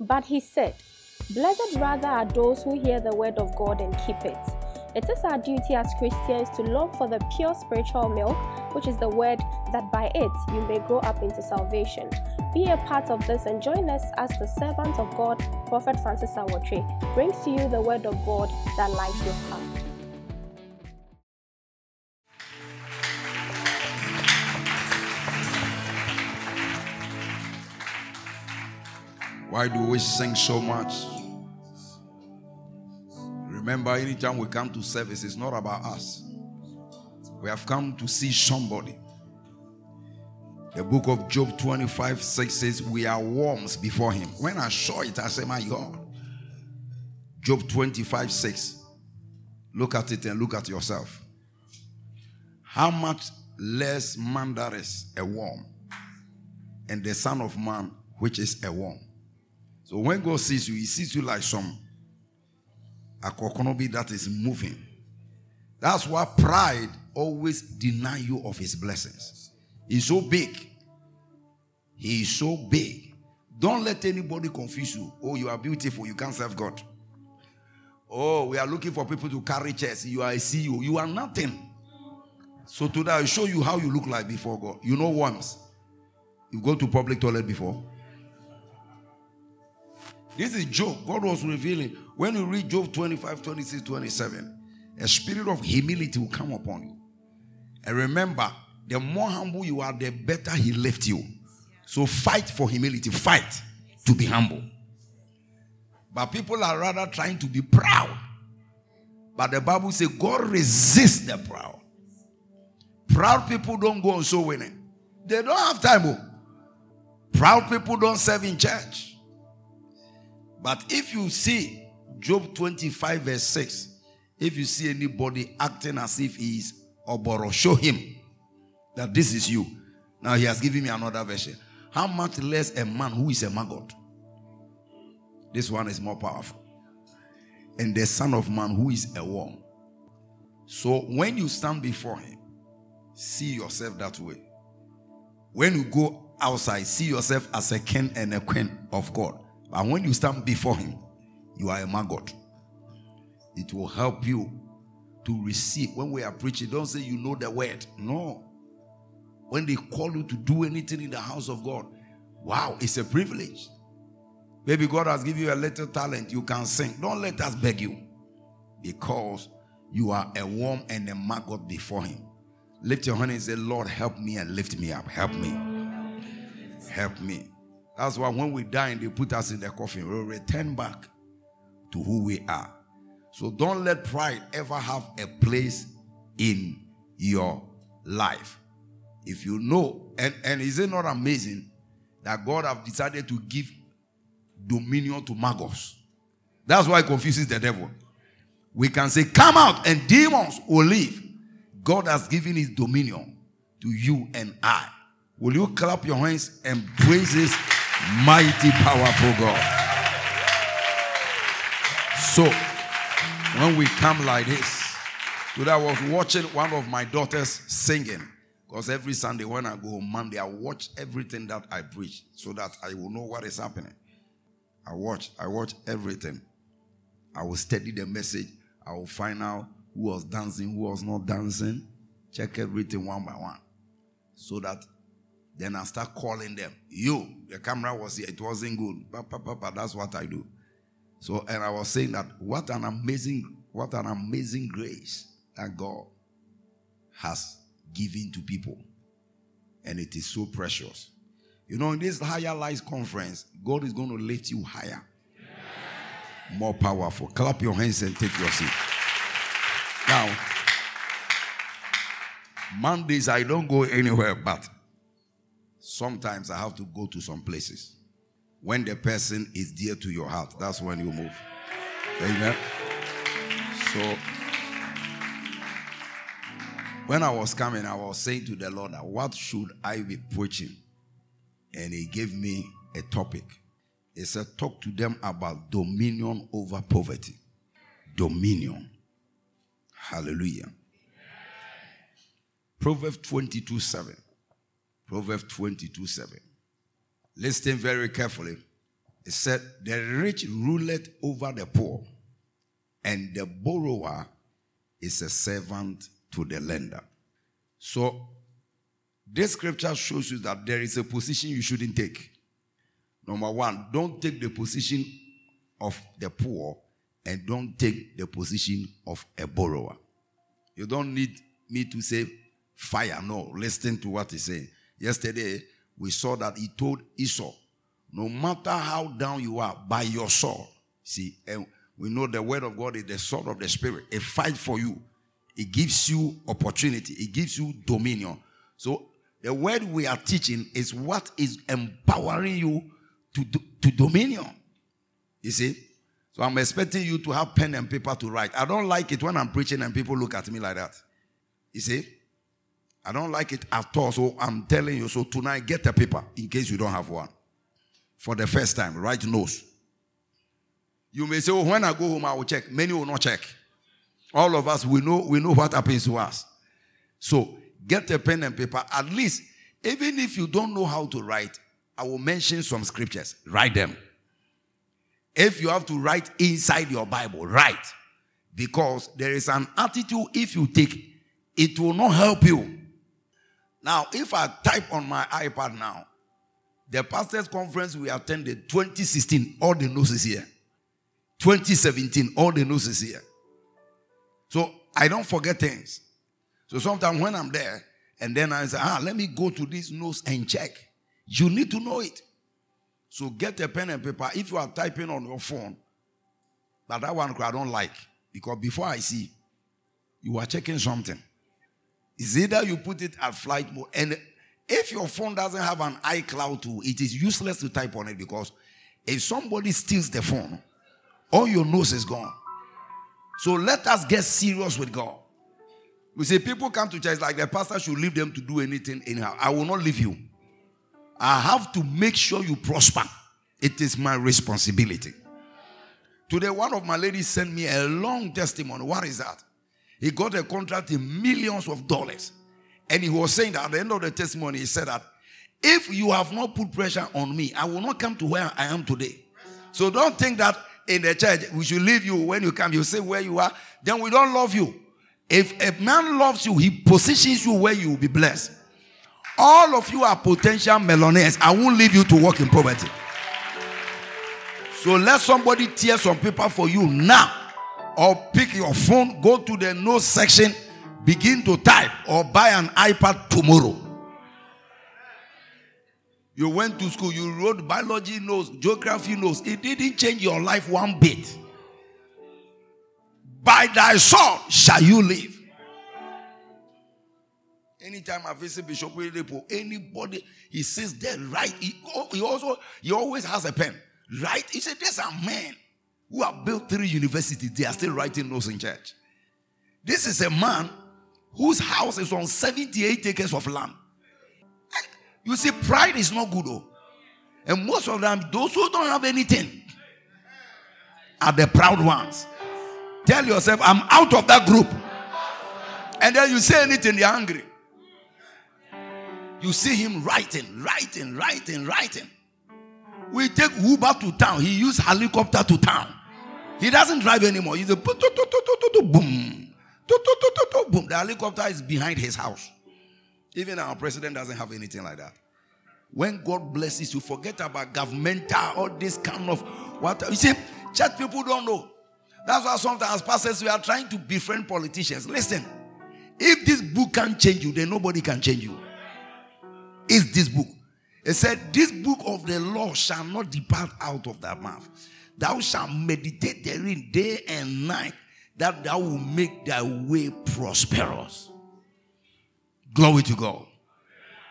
But he said, Blessed rather are those who hear the word of God and keep it. It is our duty as Christians to long for the pure spiritual milk, which is the word, that by it you may grow up into salvation. Be a part of this and join us as the servant of God, Prophet Francis Awotri, brings to you the word of God that lights your path. Why do we sing so much? Remember, anytime we come to service, it's not about us. We have come to see somebody. The book of Job 25 6 says, We are worms before him. When I saw it, I said, My God. Job 25 6. Look at it and look at yourself. How much less man that is a worm, and the Son of Man, which is a worm. So when God sees you, He sees you like some a kokonobi that is moving. That's why pride always deny you of his blessings. He's so big. He is so big. Don't let anybody confuse you. Oh, you are beautiful. You can't serve God. Oh, we are looking for people to carry chairs. You are a CEO. You are nothing. So today I'll show you how you look like before God. You know worms. You go to public toilet before. This is Job. God was revealing. When you read Job 25, 26, 27, a spirit of humility will come upon you. And remember, the more humble you are, the better he left you. So fight for humility. Fight to be humble. But people are rather trying to be proud. But the Bible says God resists the proud. Proud people don't go on soul winning. They don't have time. Oh. Proud people don't serve in church. But if you see Job 25, verse 6, if you see anybody acting as if he is Oboro, show him that this is you. Now he has given me another version. How much less a man who is a maggot? This one is more powerful. And the son of man who is a worm. So when you stand before him, see yourself that way. When you go outside, see yourself as a king and a queen of God. And when you stand before Him, you are a maggot. It will help you to receive. When we are preaching, don't say you know the word. No. When they call you to do anything in the house of God, wow, it's a privilege. Maybe God has given you a little talent, you can sing. Don't let us beg you because you are a worm and a maggot before Him. Lift your hand and say, Lord, help me and lift me up. Help me. Help me. That's why when we die and they put us in the coffin, we'll return back to who we are. So don't let pride ever have a place in your life. If you know, and, and is it not amazing that God have decided to give dominion to magos? That's why it confuses the devil. We can say, Come out, and demons will leave. God has given his dominion to you and I. Will you clap your hands and praise his Mighty, powerful God. So, when we come like this, today I was watching one of my daughters singing. Because every Sunday when I go home, Monday, I watch everything that I preach so that I will know what is happening. I watch, I watch everything. I will study the message. I will find out who was dancing, who was not dancing. Check everything one by one. So that then I start calling them. You, the camera was here, it wasn't good. Papa, papa, that's what I do. So, and I was saying that what an amazing, what an amazing grace that God has given to people. And it is so precious. You know, in this higher life conference, God is going to lift you higher. More powerful. Clap your hands and take your seat. Now, Mondays I don't go anywhere, but sometimes I have to go to some places. When the person is dear to your heart, that's when you move. Amen. So, when I was coming, I was saying to the Lord, What should I be preaching? And He gave me a topic. He said, Talk to them about dominion over poverty. Dominion. Hallelujah. Proverbs 22 7. Proverbs 22 7. Listen very carefully. It said, The rich ruleth over the poor, and the borrower is a servant to the lender. So, this scripture shows you that there is a position you shouldn't take. Number one, don't take the position of the poor and don't take the position of a borrower. You don't need me to say fire. No, listen to what he's saying. Yesterday, we saw that he told Esau, no matter how down you are, by your sword. See, and we know the word of God is the sword of the spirit. It fights for you. It gives you opportunity. It gives you dominion. So the word we are teaching is what is empowering you to, do, to dominion. You see? So I'm expecting you to have pen and paper to write. I don't like it when I'm preaching and people look at me like that. You see? I don't like it at all. So I'm telling you. So tonight, get a paper in case you don't have one. For the first time, write notes. You may say, oh, when I go home, I will check. Many will not check. All of us, we know, we know what happens to us. So get a pen and paper. At least, even if you don't know how to write, I will mention some scriptures. Write them. If you have to write inside your Bible, write. Because there is an attitude if you take, it will not help you. Now, if I type on my iPad now, the pastors' conference we attended 2016, all the notes is here. 2017, all the notes is here. So I don't forget things. So sometimes when I'm there, and then I say, ah, let me go to this notes and check. You need to know it. So get a pen and paper. If you are typing on your phone, but that one I don't like because before I see, you are checking something. It's either you put it at flight mode, and if your phone doesn't have an iCloud tool, it is useless to type on it because if somebody steals the phone, all your nose is gone. So let us get serious with God. We say people come to church like the pastor should leave them to do anything anyhow. I will not leave you. I have to make sure you prosper. It is my responsibility. Today, one of my ladies sent me a long testimony. What is that? He got a contract in millions of dollars. And he was saying that at the end of the testimony, he said that if you have not put pressure on me, I will not come to where I am today. So don't think that in the church we should leave you when you come. You say where you are, then we don't love you. If a man loves you, he positions you where you will be blessed. All of you are potential millionaires. I won't leave you to work in poverty. So let somebody tear some paper for you now. Or pick your phone, go to the notes section, begin to type, or buy an iPad tomorrow. You went to school, you wrote biology notes, geography notes. It didn't change your life one bit. By thy sword shall you live. Anytime I visit Bishop Oyedepo, anybody he sits there, right? He, he also he always has a pen, right? He said, "There's a man who have built three universities. They are still writing notes in church. This is a man whose house is on 78 acres of land. You see, pride is not good, though. And most of them, those who don't have anything, are the proud ones. Tell yourself, I'm out of that group. And then you say anything, they're angry. You see him writing, writing, writing, writing. We take Uber to town. He use helicopter to town. He doesn't drive anymore. He's a boom. Boom. The helicopter is behind his house. Even our president doesn't have anything like that. When God blesses you, forget about governmental, all this kind of what you see, church people don't know. That's why sometimes pastors we are trying to befriend politicians. Listen, if this book can't change you, then nobody can change you is this book. It said, This book of the law shall not depart out of thy mouth. Thou shalt meditate therein day and night, that thou will make thy way prosperous. Glory to God.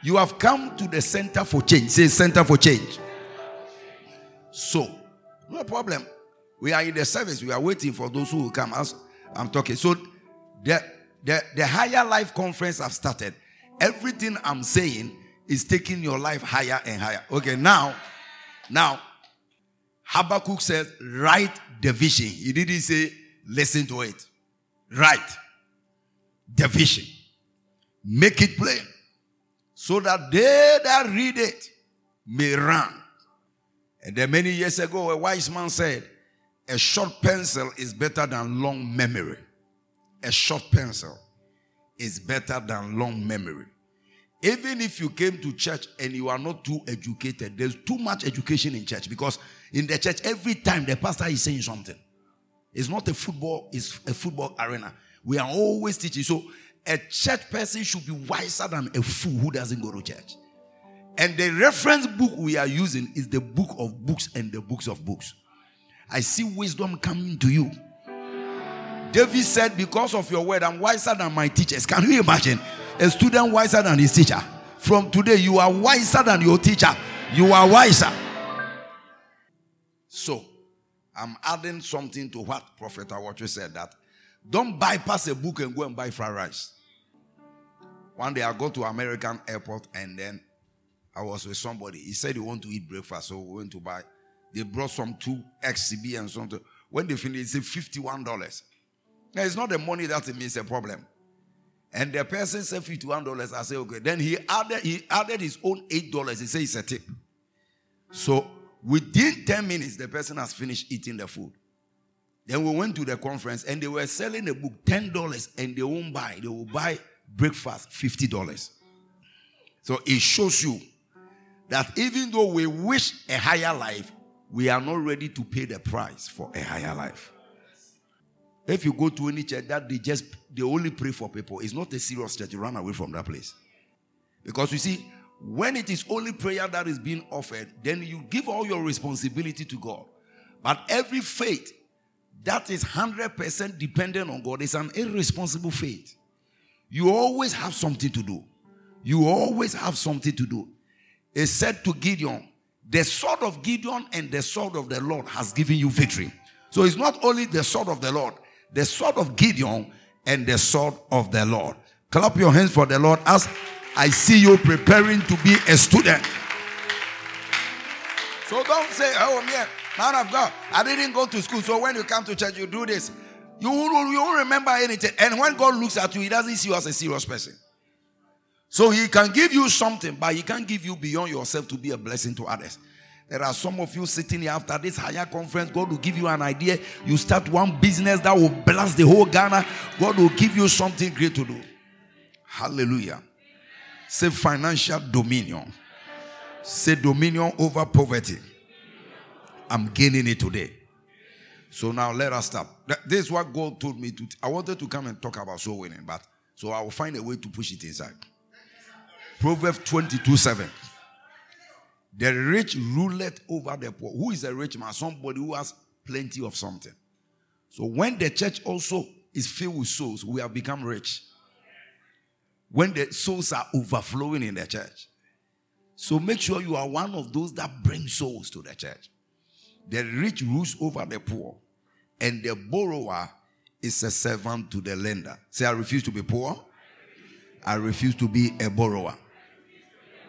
You have come to the center for change. Say center for change. So, no problem. We are in the service. We are waiting for those who will come. As I'm talking. So, the, the, the higher life conference have started. Everything I'm saying is taking your life higher and higher. Okay, now, now, Habakkuk says, write the vision. He didn't say, listen to it. Write the vision. Make it plain. So that they that read it may run And then many years ago, a wise man said, A short pencil is better than long memory. A short pencil is better than long memory. Even if you came to church and you are not too educated, there's too much education in church because in the church, every time the pastor is saying something, it's not a football, it's a football arena. We are always teaching. So a church person should be wiser than a fool who doesn't go to church. And the reference book we are using is the book of books and the books of books. I see wisdom coming to you. David said, Because of your word, I'm wiser than my teachers. Can you imagine? A student wiser than his teacher. From today, you are wiser than your teacher. You are wiser. So, I'm adding something to what Prophet Awachu said that don't bypass a book and go and buy fried rice. One day I go to American airport and then I was with somebody. He said he want to eat breakfast, so we went to buy. They brought some two XCB and something. When they finished, fifty-one dollars. Now it's not the money that means a problem. And the person said fifty-one dollars. I said okay. Then he added he added his own eight dollars. He said it's a tip. So within ten minutes, the person has finished eating the food. Then we went to the conference and they were selling a book ten dollars and they won't buy. They will buy breakfast fifty dollars. So it shows you that even though we wish a higher life, we are not ready to pay the price for a higher life. If you go to any church that they just they only pray for people, it's not a serious church. You run away from that place. Because you see, when it is only prayer that is being offered, then you give all your responsibility to God. But every faith that is 100% dependent on God is an irresponsible faith. You always have something to do. You always have something to do. He said to Gideon, The sword of Gideon and the sword of the Lord has given you victory. So it's not only the sword of the Lord, the sword of Gideon and the sword of the Lord. Clap your hands for the Lord as I see you preparing to be a student. So don't say, oh, man, man of God, I didn't go to school. So when you come to church, you do this. You you won't remember anything. And when God looks at you, He doesn't see you as a serious person. So he can give you something, but he can't give you beyond yourself to be a blessing to others. There are some of you sitting here after this higher conference. God will give you an idea. You start one business that will blast the whole Ghana. God will give you something great to do. Hallelujah. Say financial dominion. Say dominion over poverty. I'm gaining it today. So now let us stop. This is what God told me to. I wanted to come and talk about soul winning, but so I will find a way to push it inside. Proverbs 22 7. The rich ruleth over the poor. Who is a rich man? Somebody who has plenty of something. So when the church also is filled with souls, we have become rich. When the souls are overflowing in the church. So make sure you are one of those that bring souls to the church. The rich rules over the poor, and the borrower is a servant to the lender. Say, I refuse to be poor. I refuse to be a borrower.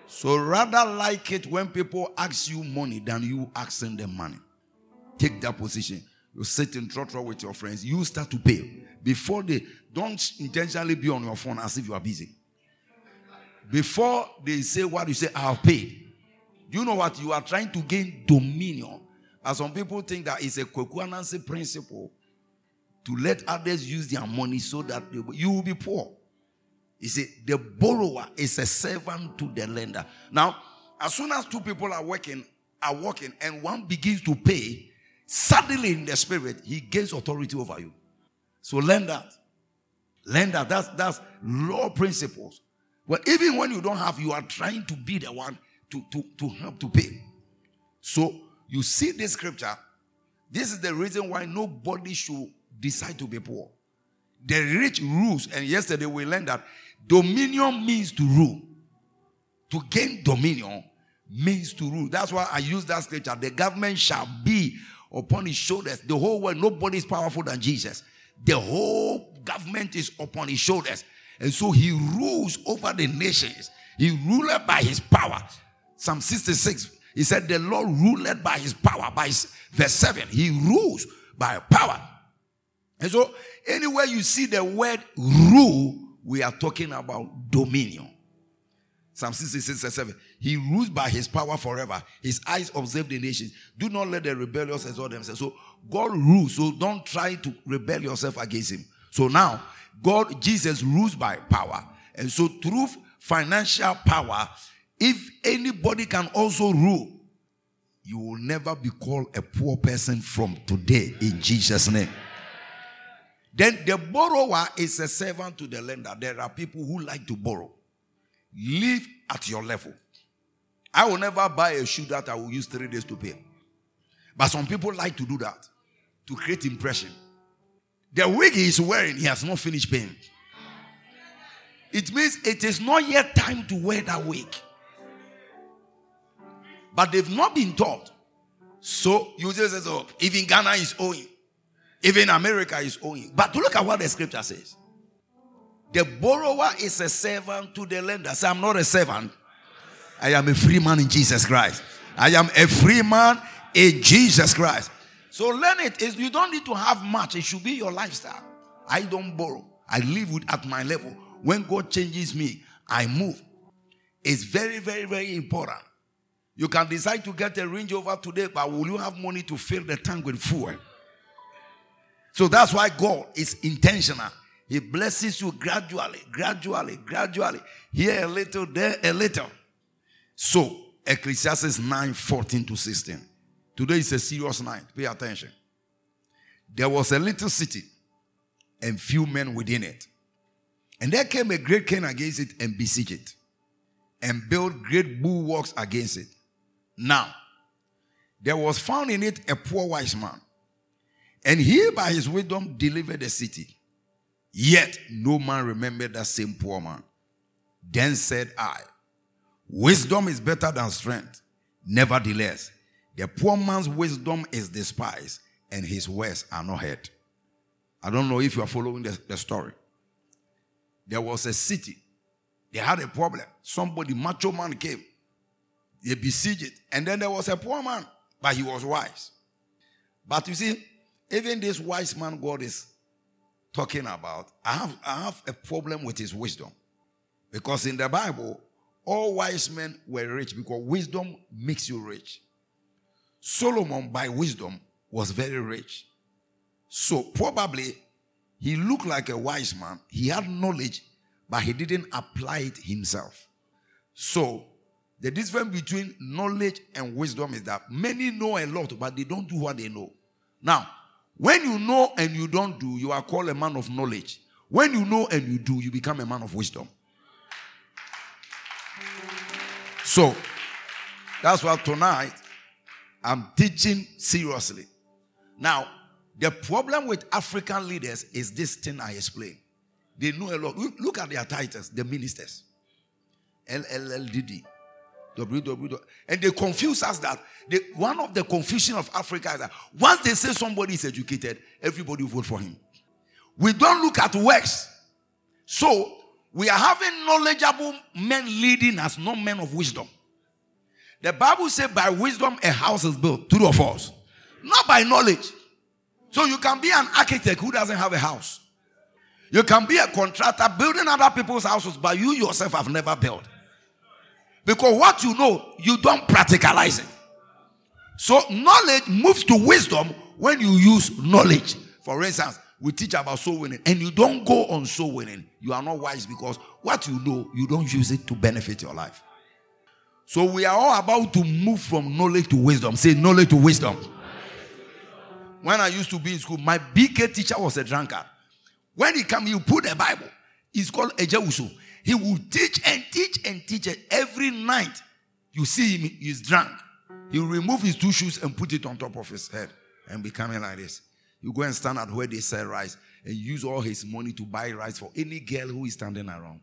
So rather like it when people ask you money than you asking them money. Take that position. You sit in trotro with your friends. You start to pay. Before they don't intentionally be on your phone as if you are busy. Before they say what you say, I'll pay. Do you know what? You are trying to gain dominion. As some people think that it's a Kwaku Ananse principle to let others use their money so that they, you will be poor. You see, the borrower is a servant to the lender. Now, as soon as two people are working, are working, and one begins to pay, suddenly in the spirit, he gains authority over you. So learn that. Learn that. That's that's law principles. But even when you don't have, you are trying to be the one to, to, to help to pay. So you see this scripture. This is the reason why nobody should decide to be poor. The rich rules, and yesterday we learned that Dominion means to rule. To gain dominion means to rule. That's why I use that scripture. The government shall be upon his shoulders. The whole world, nobody is powerful than Jesus. The whole government is upon his shoulders. And so he rules over the nations. He ruled by his power. Psalm 66, he said, The Lord ruled by his power. By his, verse 7, he rules by power. And so, anywhere you see the word rule, we are talking about dominion. Psalm 66 7. He rules by his power forever. His eyes observe the nations. Do not let the rebellious exalt themselves. So God rules. So don't try to rebel yourself against him. So now, God, Jesus rules by power. And so through financial power, if anybody can also rule, you will never be called a poor person from today in Jesus' name. Then the borrower is a servant to the lender. There are people who like to borrow. Live at your level. I will never buy a shoe that I will use three days to pay. But some people like to do that to create impression. The wig he is wearing, he has not finished paying. It means it is not yet time to wear that wig. But they've not been taught. So you just say, oh, even Ghana is owing. Even America is owing. But look at what the scripture says. The borrower is a servant to the lender. Say, I'm not a servant. I am a free man in Jesus Christ. I am a free man in Jesus Christ. So learn it. Is you don't need to have much. It should be your lifestyle. I don't borrow. I live with at my level. When God changes me, I move. It's very, very, very important. You can decide to get a Range Rover today, but will you have money to fill the tank with fuel? So that's why God is intentional. He blesses you gradually, gradually, gradually. Here a little, there a little. So, Ecclesiastes 9 14 to 16. Today is a serious night. Pay attention. There was a little city and few men within it. And there came a great king against it and besieged it and built great bulwarks against it. Now, there was found in it a poor wise man, and he by his wisdom delivered the city. Yet no man remembered that same poor man. Then said I, Wisdom is better than strength. Nevertheless, the poor man's wisdom is despised, and his words are not heard. I don't know if you are following the, the story. There was a city, they had a problem. Somebody, macho man, came, they besieged it, and then there was a poor man, but he was wise. But you see, even this wise man God is talking about, I have, I have a problem with his wisdom. Because in the Bible, all wise men were rich because wisdom makes you rich. Solomon, by wisdom, was very rich. So probably he looked like a wise man. He had knowledge, but he didn't apply it himself. So the difference between knowledge and wisdom is that many know a lot, but they don't do what they know. Now, when you know and you don't do, you are called a man of knowledge. When you know and you do, you become a man of wisdom. So, that's why tonight I'm teaching seriously. Now, the problem with African leaders is this thing I explained. They know a lot. Look at their titles, the ministers. LLLDD. WWW. And they confuse us that they, one of the confusion of Africa is that once they say somebody is educated, everybody vote for him. We don't look at works. So we are having knowledgeable men leading us, not men of wisdom. The Bible says, by wisdom a house is built, true of us, not by knowledge. So you can be an architect who doesn't have a house. You can be a contractor building other people's houses, but you yourself have never built. Because what you know, you don't practicalize it. So knowledge moves to wisdom when you use knowledge. For instance, we teach about soul winning and you don't go on soul winning. You are not wise because what you know, you don't use it to benefit your life. So we are all about to move from knowledge to wisdom. Say knowledge to wisdom. When I used to be in school, my BK teacher was a drunkard. When he came, he put the Bible. It's called Ejewuso. He will teach and teach and teach every night. You see him, he's drunk. He will remove his two shoes and put it on top of his head and becoming like this. You go and stand at where they sell rice and use all his money to buy rice for any girl who is standing around.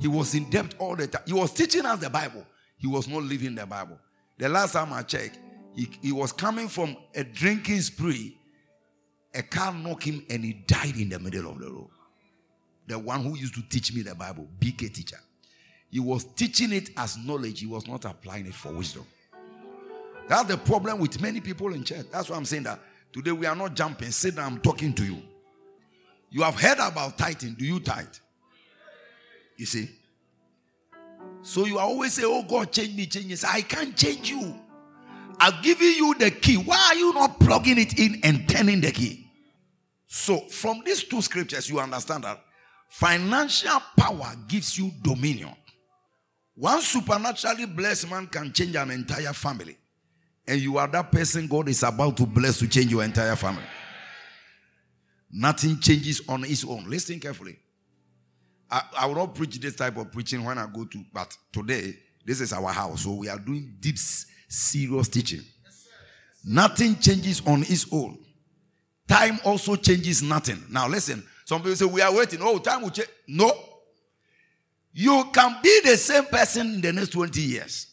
He was in debt all the time. He was teaching us the Bible. He was not living the Bible. The last time I checked, he, he was coming from a drinking spree. A car knocked him and he died in the middle of the road the one who used to teach me the Bible, BK teacher. He was teaching it as knowledge, he was not applying it for wisdom. That's the problem with many people in church. That's why I'm saying that today we are not jumping. Sit down, I'm talking to you. You have heard about tithing. Do you tithe? You see? So you always say, Oh God, change me, change me. I can't change you. I've given you the key. Why are you not plugging it in and turning the key? So, from these two scriptures, you understand that financial power gives you dominion. One supernaturally blessed man can change an entire family. And you are that person God is about to bless to change your entire family. Nothing changes on its own. Listen carefully. I, I will not preach this type of preaching when I go to, but today, this is our house. So we are doing deep, serious teaching. Nothing changes on its own. Time also changes nothing. Now listen, some people say we are waiting. Oh, time will change. No. You can be the same person in the next 20 years.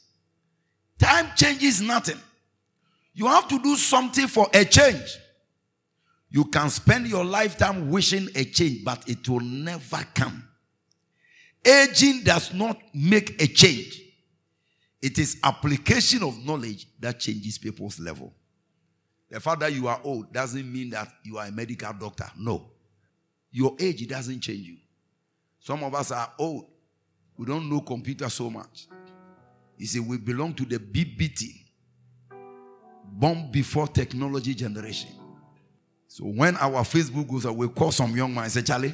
Time changes nothing. You have to do something for a change. You can spend your lifetime wishing a change, but it will never come. Aging does not make a change. It is application of knowledge that changes people's level. The fact that you are old doesn't mean that you are a medical doctor. No. Your age doesn't change you. Some of us are old. We don't know computer so much. You see, we belong to the BBT, born before technology generation. So when our Facebook goes up, we call some young man and say, Charlie,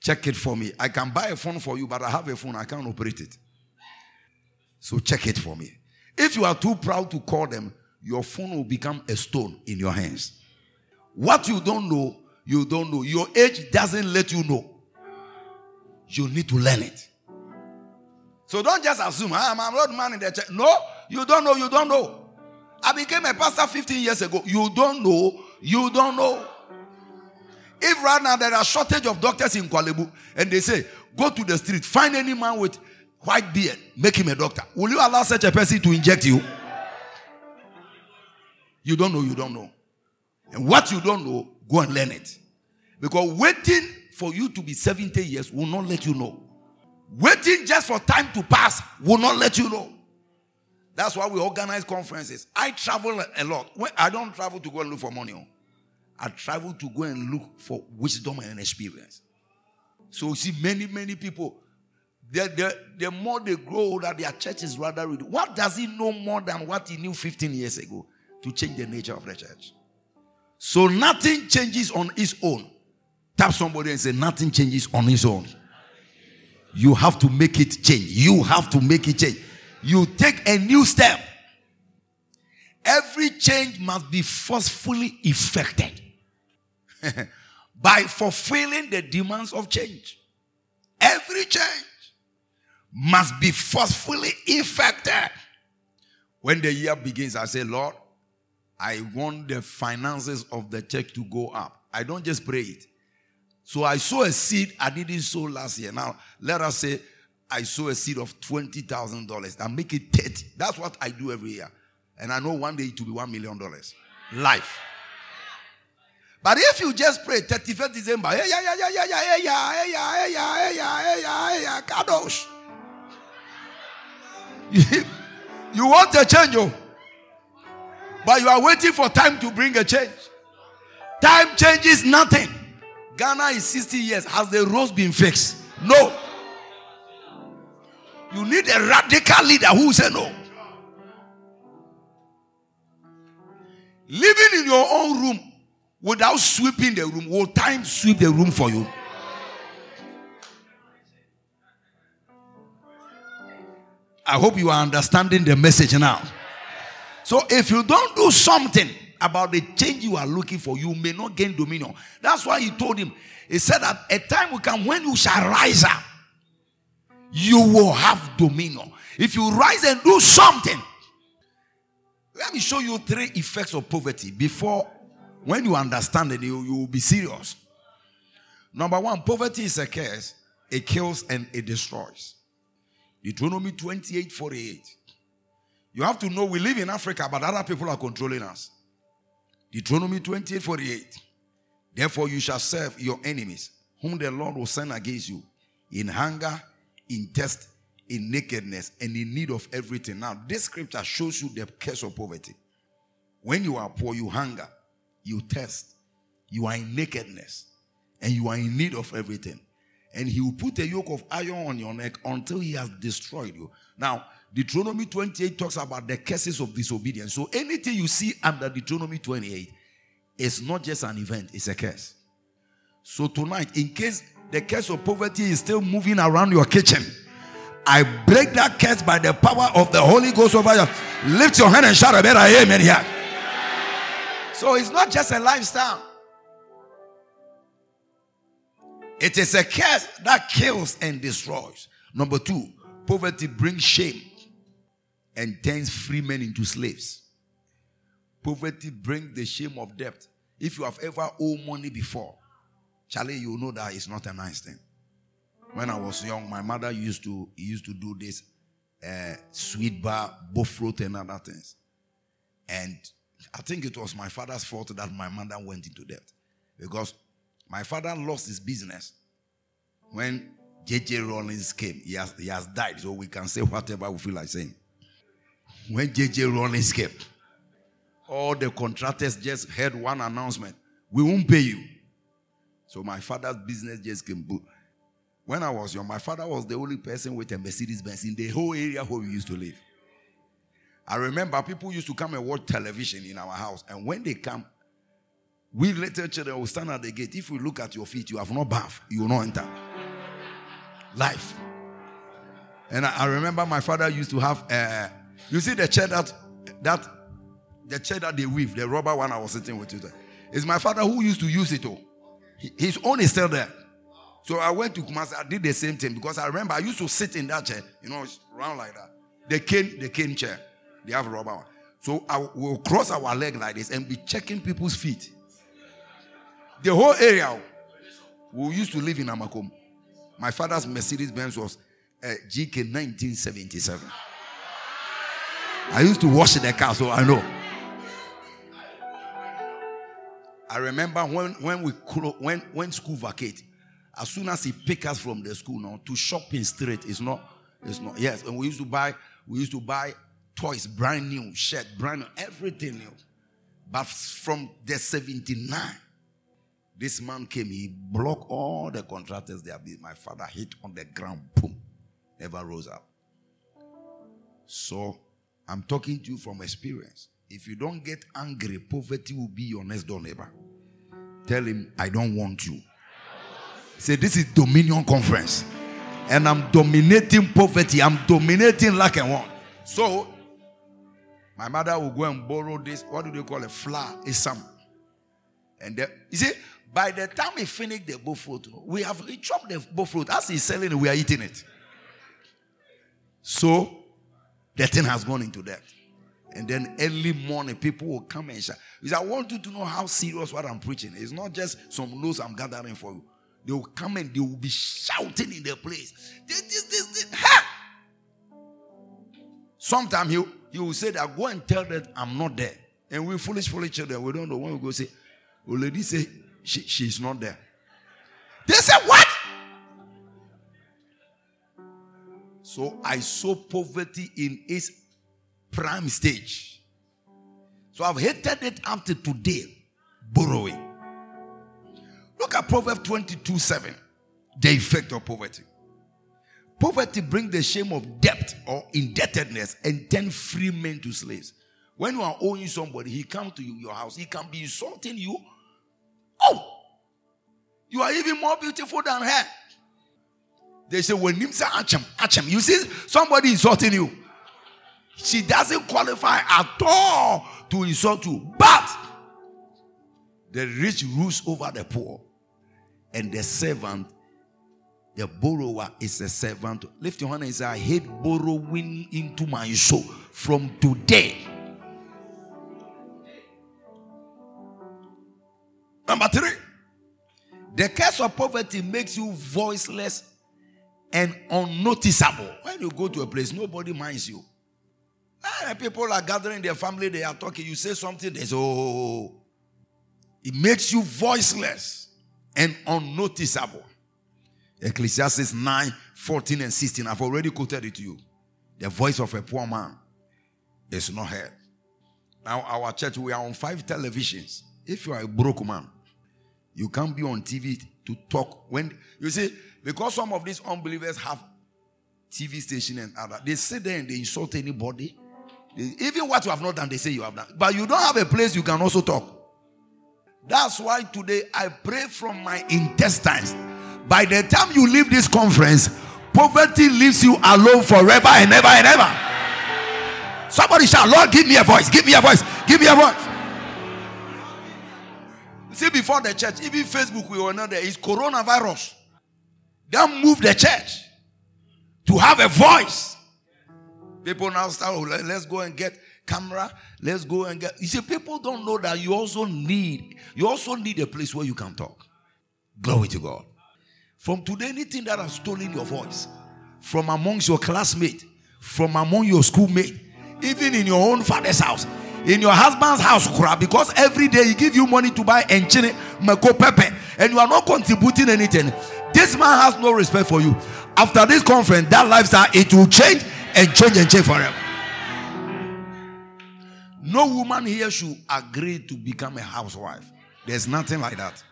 Check it for me. I can buy a phone for you, but I have a phone, I can't operate it. So check it for me. If you are too proud to call them, your phone will become a stone in your hands. What you don't know, you don't know. Your age doesn't let you know. You need to learn it. So don't just assume, ah, I'm an old man in the church. No, you don't know, you don't know. I became a pastor 15 years ago. You don't know, you don't know. If right now there are shortage of doctors in Korle and they say, go to the street, find any man with white beard, make him a doctor. Will you allow such a person to inject you? You don't know, you don't know. And what you don't know, go and learn it. Because waiting for you to be 70 years will not let you know. Waiting just for time to pass will not let you know. That's why we organize conferences. I travel a lot. I don't travel to go and look for money. Oh. I travel to go and look for wisdom and experience. So you see, many, many people, the, the, the more they grow older, their church is rather ready. What does he know more than what he knew 15 years ago to change the nature of the church? So nothing changes on its own. Tap somebody and say, Nothing changes on its own. You have to make it change. You have to make it change. You take a new step. Every change must be forcefully effected. by fulfilling the demands of change. Every change must be forcefully effected. When the year begins, I say, Lord, I want the finances of the church to go up. I don't just pray it. So I sow a seed I didn't sow last year. Now, let us say I sow a seed of $20,000. I make it 30. That's what I do every year. And I know one day it will be $1 million. Life. But if you just pray 31st December, hey, yeah, yeah, yeah, yeah, yeah, yeah, yeah, yeah, yeah, yeah, yeah, yeah, yeah, kadosh. You want a change, oh. But you are waiting for time to bring a change. Time changes nothing. Ghana is 60 years. Has the roads been fixed? No. You need a radical leader who will say no. Living in your own room without sweeping the room, will time sweep the room for you? I hope you are understanding the message now. So, if you don't do something about the change you are looking for, you may not gain dominion. That's why he told him, he said that a time will come when you shall rise up, you will have dominion. If you rise and do something, let me show you three effects of poverty before when you understand it, you, you will be serious. Number one, poverty is a curse. It kills and it destroys. Deuteronomy 28 48. You have to know we live in Africa, but other people are controlling us. Deuteronomy 28 48. Therefore, you shall serve your enemies, whom the Lord will send against you, in hunger, in thirst, in nakedness, and in need of everything. Now, this scripture shows you the curse of poverty. When you are poor, you hunger you thirst, you are in nakedness, and you are in need of everything. and he will put a yoke of iron on your neck until he has destroyed you. Now, Deuteronomy 28 talks about the curses of disobedience. So anything you see under Deuteronomy 28 is not just an event, it's a curse. So tonight, in case the curse of poverty is still moving around your kitchen, I break that curse by the power of the Holy Ghost over you. Lift your hand and shout a better amen here. So it's not just a lifestyle. It is a curse that kills and destroys. Number two, poverty brings shame and turns free men into slaves. Poverty brings the shame of debt. If you have ever owed money before, Charlie, you know that it's not a nice thing. When I was young, my mother used to used to do this uh, sweet bar, fruit and other things. And I think it was my father's fault that my mother went into debt because my father lost his business when J.J. Rawlings came. He has, he has died, so we can say whatever we feel like saying. When J.J. Rawlings came, all the contractors just heard one announcement we won't pay you. So my father's business just came. When I was young, my father was the only person with a Mercedes Benz in the whole area where we used to live. I remember people used to come and watch television in our house, and when they come, we little children will stand at the gate. If you look at your feet, you have no bath, you will not enter. Life. And I, I remember my father used to have, uh, you see the chair that, that, the chair that they weave, the rubber one I was sitting with you. It's my father who used to use it all. His own is still there. So I went to Kumasi, I did the same thing because I remember I used to sit in that chair, you know, round like that. The cane, the cane chair. They have rubber one. So I will cross our leg like this and be checking people's feet. The whole area. We used to live in Amakom. My father's Mercedes Benz was uh, GK 1977. I used to wash the car, so I know. I remember when, when we when when school vacate, as soon as he pick us from the school now to shopping street, it's not, it's not. Yes, and we used to buy, we used to buy toys, brand new, shirt, brand new, everything new. But from the 79, this man came, he blocked all the contractors there. My father hit on the ground, boom, never rose up. So I'm talking to you from experience. If you don't get angry, poverty will be your next door neighbor. Tell him, I don't want you. Say, this is Dominion Conference. And I'm dominating poverty. I'm dominating lack and want. So, my mother will go and borrow this. What do they call it? Flour. It's some. And then, you see, by the time we finish the bofrot, we have chopped the fruit. As he's selling it, we are eating it. So the thing has gone into that. And then early morning, people will come and shout. I want you to know how serious what I'm preaching. It's not just some news I'm gathering for you. They will come and they will be shouting in their place. This, this, this, this. Ha! Sometimes he, he will say that go and tell that I'm not there. And we foolish, foolish children, we don't know when we go say, oh, lady say, she, she's not there. They say, What? So I saw poverty in its prime stage. So I've hated it up to today, borrowing. Look at Proverbs 22 7, the effect of poverty. Poverty brings the shame of debt or indebtedness and turn free men to slaves. When you are owing somebody, he comes to you, your house, he can be insulting you Oh, you are even more beautiful than her. They say, when him say Acham, Acham. You see, somebody insulting you. She doesn't qualify at all to insult you. But the rich rules over the poor. And the servant, the borrower is a servant. Lift your hand and say, I hate borrowing into my soul from today. Number three, the curse of poverty makes you voiceless and unnoticeable. When you go to a place, nobody minds you. And people are gathering their family, they are talking. You say something, they say, oh, oh, oh, oh. It makes you voiceless and unnoticeable. Ecclesiastes 9 14 and 16. I've already quoted it to you. The voice of a poor man is not heard. Now, our church, we are on five televisions. If you are a broke man, You can't be on TV to talk when you see because some of these unbelievers have TV station and other. They sit there and they insult anybody. They, even what you have not done, they say you have done. But you don't have a place you can also talk. That's why today I pray from my intestines. By the time you leave this conference, poverty leaves you alone forever and ever and ever. Somebody shout, Lord, give me a voice, give me a voice, give me a voice. See, before the church, even Facebook, we were not there. It's coronavirus. That moved the church to have a voice. People now start, oh, let's go and get camera. Let's go and get. You see, people don't know that you also need, you also need a place where you can talk. Glory to God. From today, anything that has stolen your voice, from amongst your classmates, from among your schoolmates, even in your own father's house, in your husband's house, because every day he give you money to buy enchine, mako pepe, and you are not contributing anything. This man has no respect for you. After this conference, that lifestyle it will change and change and change forever. No woman here should agree to become a housewife. There's nothing like that.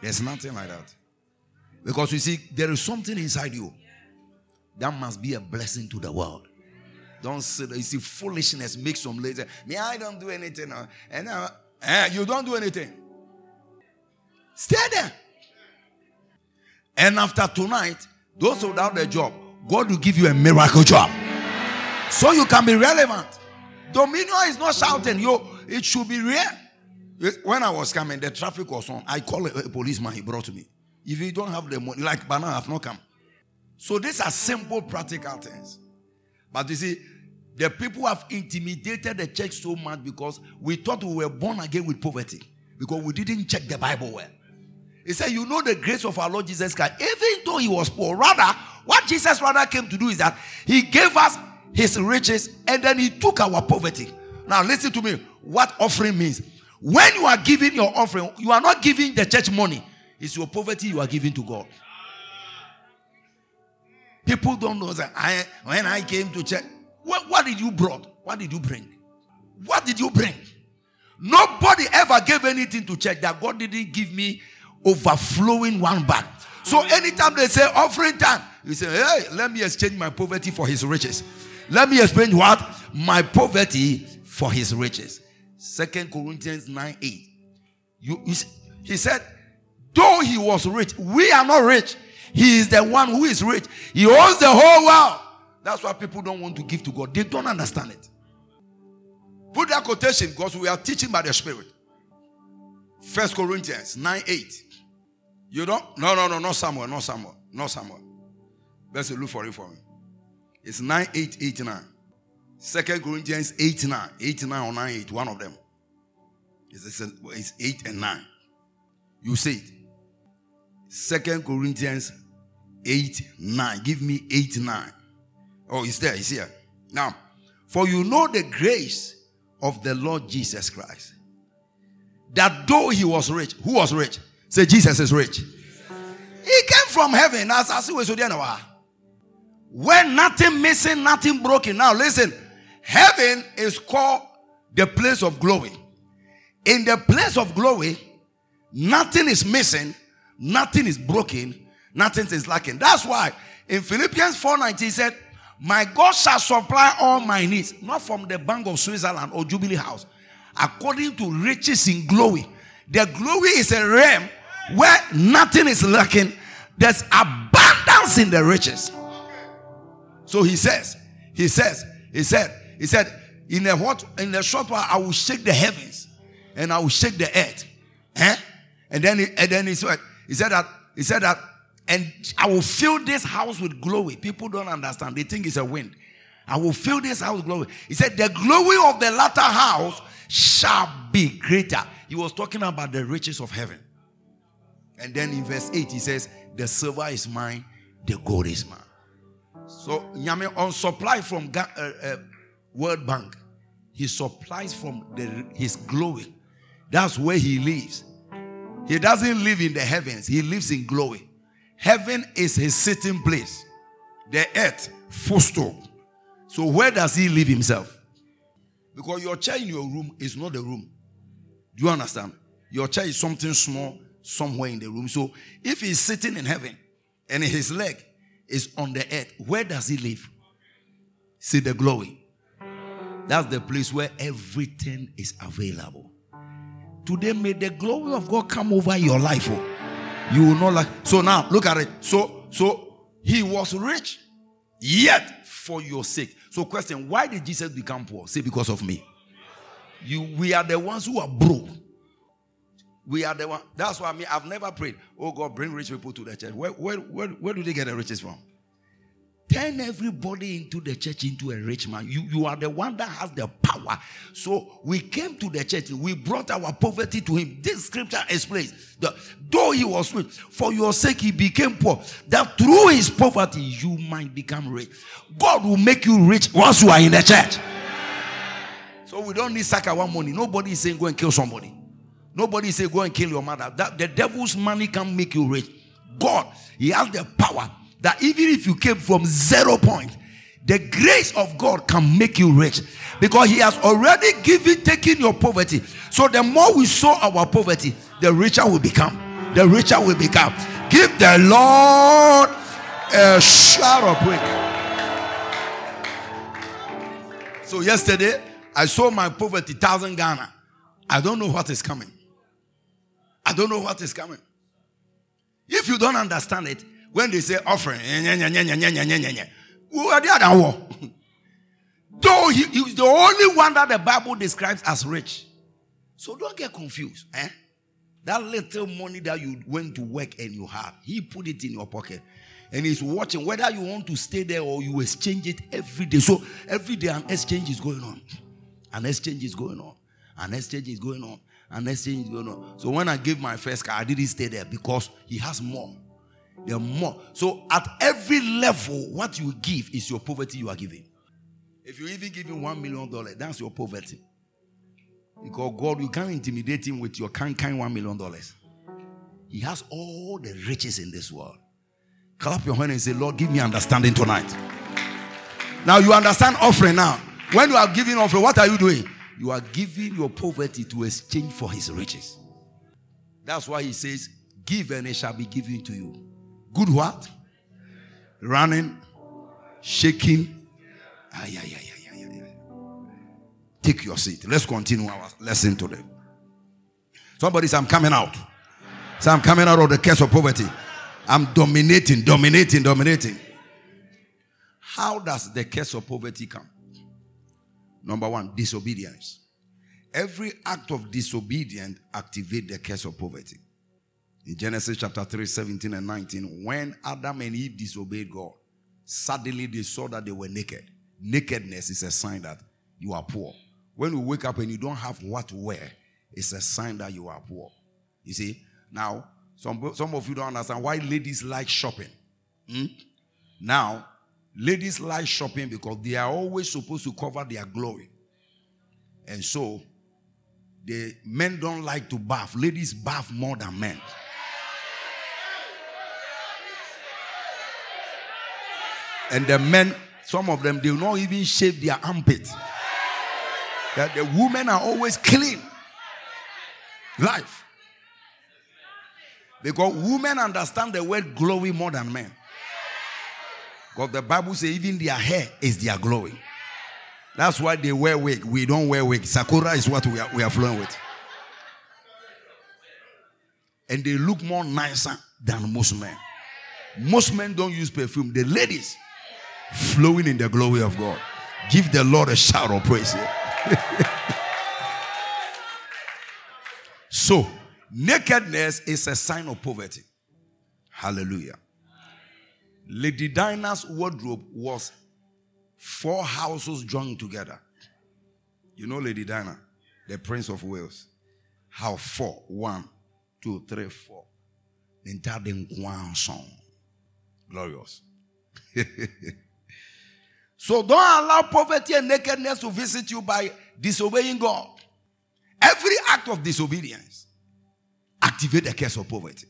There's nothing like that. Because you see, there is something inside you that must be a blessing to the world. Don't say that. You see, foolishness makes some lazy. Me, I don't do anything. And uh, eh, you don't do anything. Stay there. And after tonight, those without a job, God will give you a miracle job. So you can be relevant. Dominion is not shouting, yo, it should be real. When I was coming, the traffic was on. I called a policeman, he brought me. If you don't have the money, like banana have not come. So these are simple, practical things. But you see, the people have intimidated the church so much because we thought we were born again with poverty because we didn't check the Bible well. He said, You know the grace of our Lord Jesus Christ, even though he was poor. Rather, what Jesus rather came to do is that he gave us his riches and then he took our poverty. Now, listen to me what offering means. When you are giving your offering, you are not giving the church money, it's your poverty you are giving to God. People don't know that I when I came to church, what, what did you brought? What did you bring? What did you bring? Nobody ever gave anything to church that God didn't give me overflowing one bag. So anytime they say offering time, you say, hey, let me exchange my poverty for his riches. Let me explain what? My poverty for his riches. Second Corinthians 9 8. You, you, he said, though he was rich, we are not rich. He is the one who is rich. He owns the whole world. That's why people don't want to give to God. They don't understand it. Put that quotation because we are teaching by the Spirit. First Corinthians 9 8. You don't? No, no, no, not Samuel, not Samuel, not Samuel. Let's look for it for me. It's 9 8 8 9. Second Corinthians 8 9. 8 9 or 9 8. One of them. It's, it's 8 and 9. You say it. Second Corinthians 8 9. Give me 8 9. Oh, it's there, it's here. Now, for you know the grace of the Lord Jesus Christ. That though he was rich, who was rich? Say, Jesus is rich. He came from heaven. When nothing missing, nothing broken. Now, listen, heaven is called the place of glory. In the place of glory, nothing is missing, nothing is broken, nothing is lacking. That's why in Philippians 4:19 he said, My God shall supply all my needs, not from the bank of Switzerland or Jubilee House, according to riches in glory. The glory is a realm where nothing is lacking, there's abundance in the riches. So he says, he says, he said, he said, in a what in a short while I will shake the heavens and I will shake the earth. Eh? And then he, and then he said, he said that he said that and I will fill this house with glory. People don't understand. They think it's a wind. I will fill this house with glory. He said, The glory of the latter house shall be greater. He was talking about the riches of heaven. And then in verse 8, he says, The silver is mine, the gold is mine. So, Nyame on supply from uh, uh, World Bank, he supplies from the, his glory. That's where he lives. He doesn't live in the heavens, he lives in glory. Heaven is his sitting place, the earth, full stop. So, where does he live himself? Because your chair in your room is not the room. Do you understand? Your chair is something small somewhere in the room. So if he's sitting in heaven and his leg is on the earth, where does he live? See the glory. That's the place where everything is available. Today, may the glory of God come over your life. Oh. You will not like. So now, look at it. So, so he was rich, yet for your sake. So, question: Why did Jesus become poor? Say because of me. You, we are the ones who are broke. We are the one. That's why I mean I've never prayed. Oh God, bring rich people to the church. Where, where, where, where do they get the riches from? Turn everybody into the church into a rich man. You, you are the one that has the power. So we came to the church. We brought our poverty to him. This scripture explains that though he was rich, for your sake he became poor. That through his poverty you might become rich. God will make you rich once you are in the church. So we don't need sakawa money. Nobody is saying go and kill somebody. Nobody say go and kill your mother. That the devil's money can't make you rich. God, He has the power that even if you came from zero point, the grace of God can make you rich because He has already given, taken your poverty. So the more we sow our poverty, the richer we become. The richer we become. Give the Lord a shout of praise. So yesterday, I saw my poverty, thousand Ghana. I don't know what is coming. I don't know what is coming. If you don't understand it, when they say offering, who are the other one? Though he, he was the only one that the Bible describes as rich. So don't get confused. Eh? That little money that you went to work and you had, he put it in your pocket. And he's watching whether you want to stay there or you exchange it every day. So every day an exchange is going on. An exchange is going on. An exchange is going on. An exchange thing you know. So when I gave my first car, I didn't stay there because he has more. There are more. So at every level, what you give is your poverty you are giving. If you even give him one million dollars, that's your poverty. Because God, you can't intimidate him with your kind kind one million dollars. He has all the riches in this world. Clap your hand and say, Lord, give me understanding tonight. Now you understand offering now. When you are giving offering, what are you doing? You are giving your poverty to exchange for his riches. That's why he says, Give and it shall be given to you. Good what? Running, shaking. Ah, yeah, yeah, yeah, yeah, yeah. Take your seat. Let's continue our lesson today. Somebody say, I'm coming out. Say, I'm coming out of the curse of poverty. I'm dominating, dominating, dominating. How does the curse of poverty come? Number one, disobedience. Every act of disobedience activate the curse of poverty. In Genesis chapter 3, 17 and 19, when Adam and Eve disobeyed God, suddenly they saw that they were naked. Nakedness is a sign that you are poor. When you wake up and you don't have what to wear, it's a sign that you are poor. You see? Now, some, some of you don't understand why ladies like shopping. Hmm? Now, Ladies like shopping because they are always supposed to cover their glory. And so, the men don't like to bath. Ladies bath more than men. And the men, some of them, they will not even shave their armpits. That the women are always clean. Life. Because women understand the word glory more than men. Because the Bible says even their hair is their glory. That's why they wear wig. We don't wear wig. Sakura is what we are, we are flowing with. And they look more nicer than most men. Most men don't use perfume. The ladies flowing in the glory of God. Give the Lord a shout of praise so, nakedness is a sign of poverty. Hallelujah. Lady Diana's wardrobe was four houses joined together. You know Lady Diana, the Prince of Wales. How four? One, two, three, four. The entire song. Glorious. so don't allow poverty and nakedness to visit you by disobeying God. Every act of disobedience activate the curse of poverty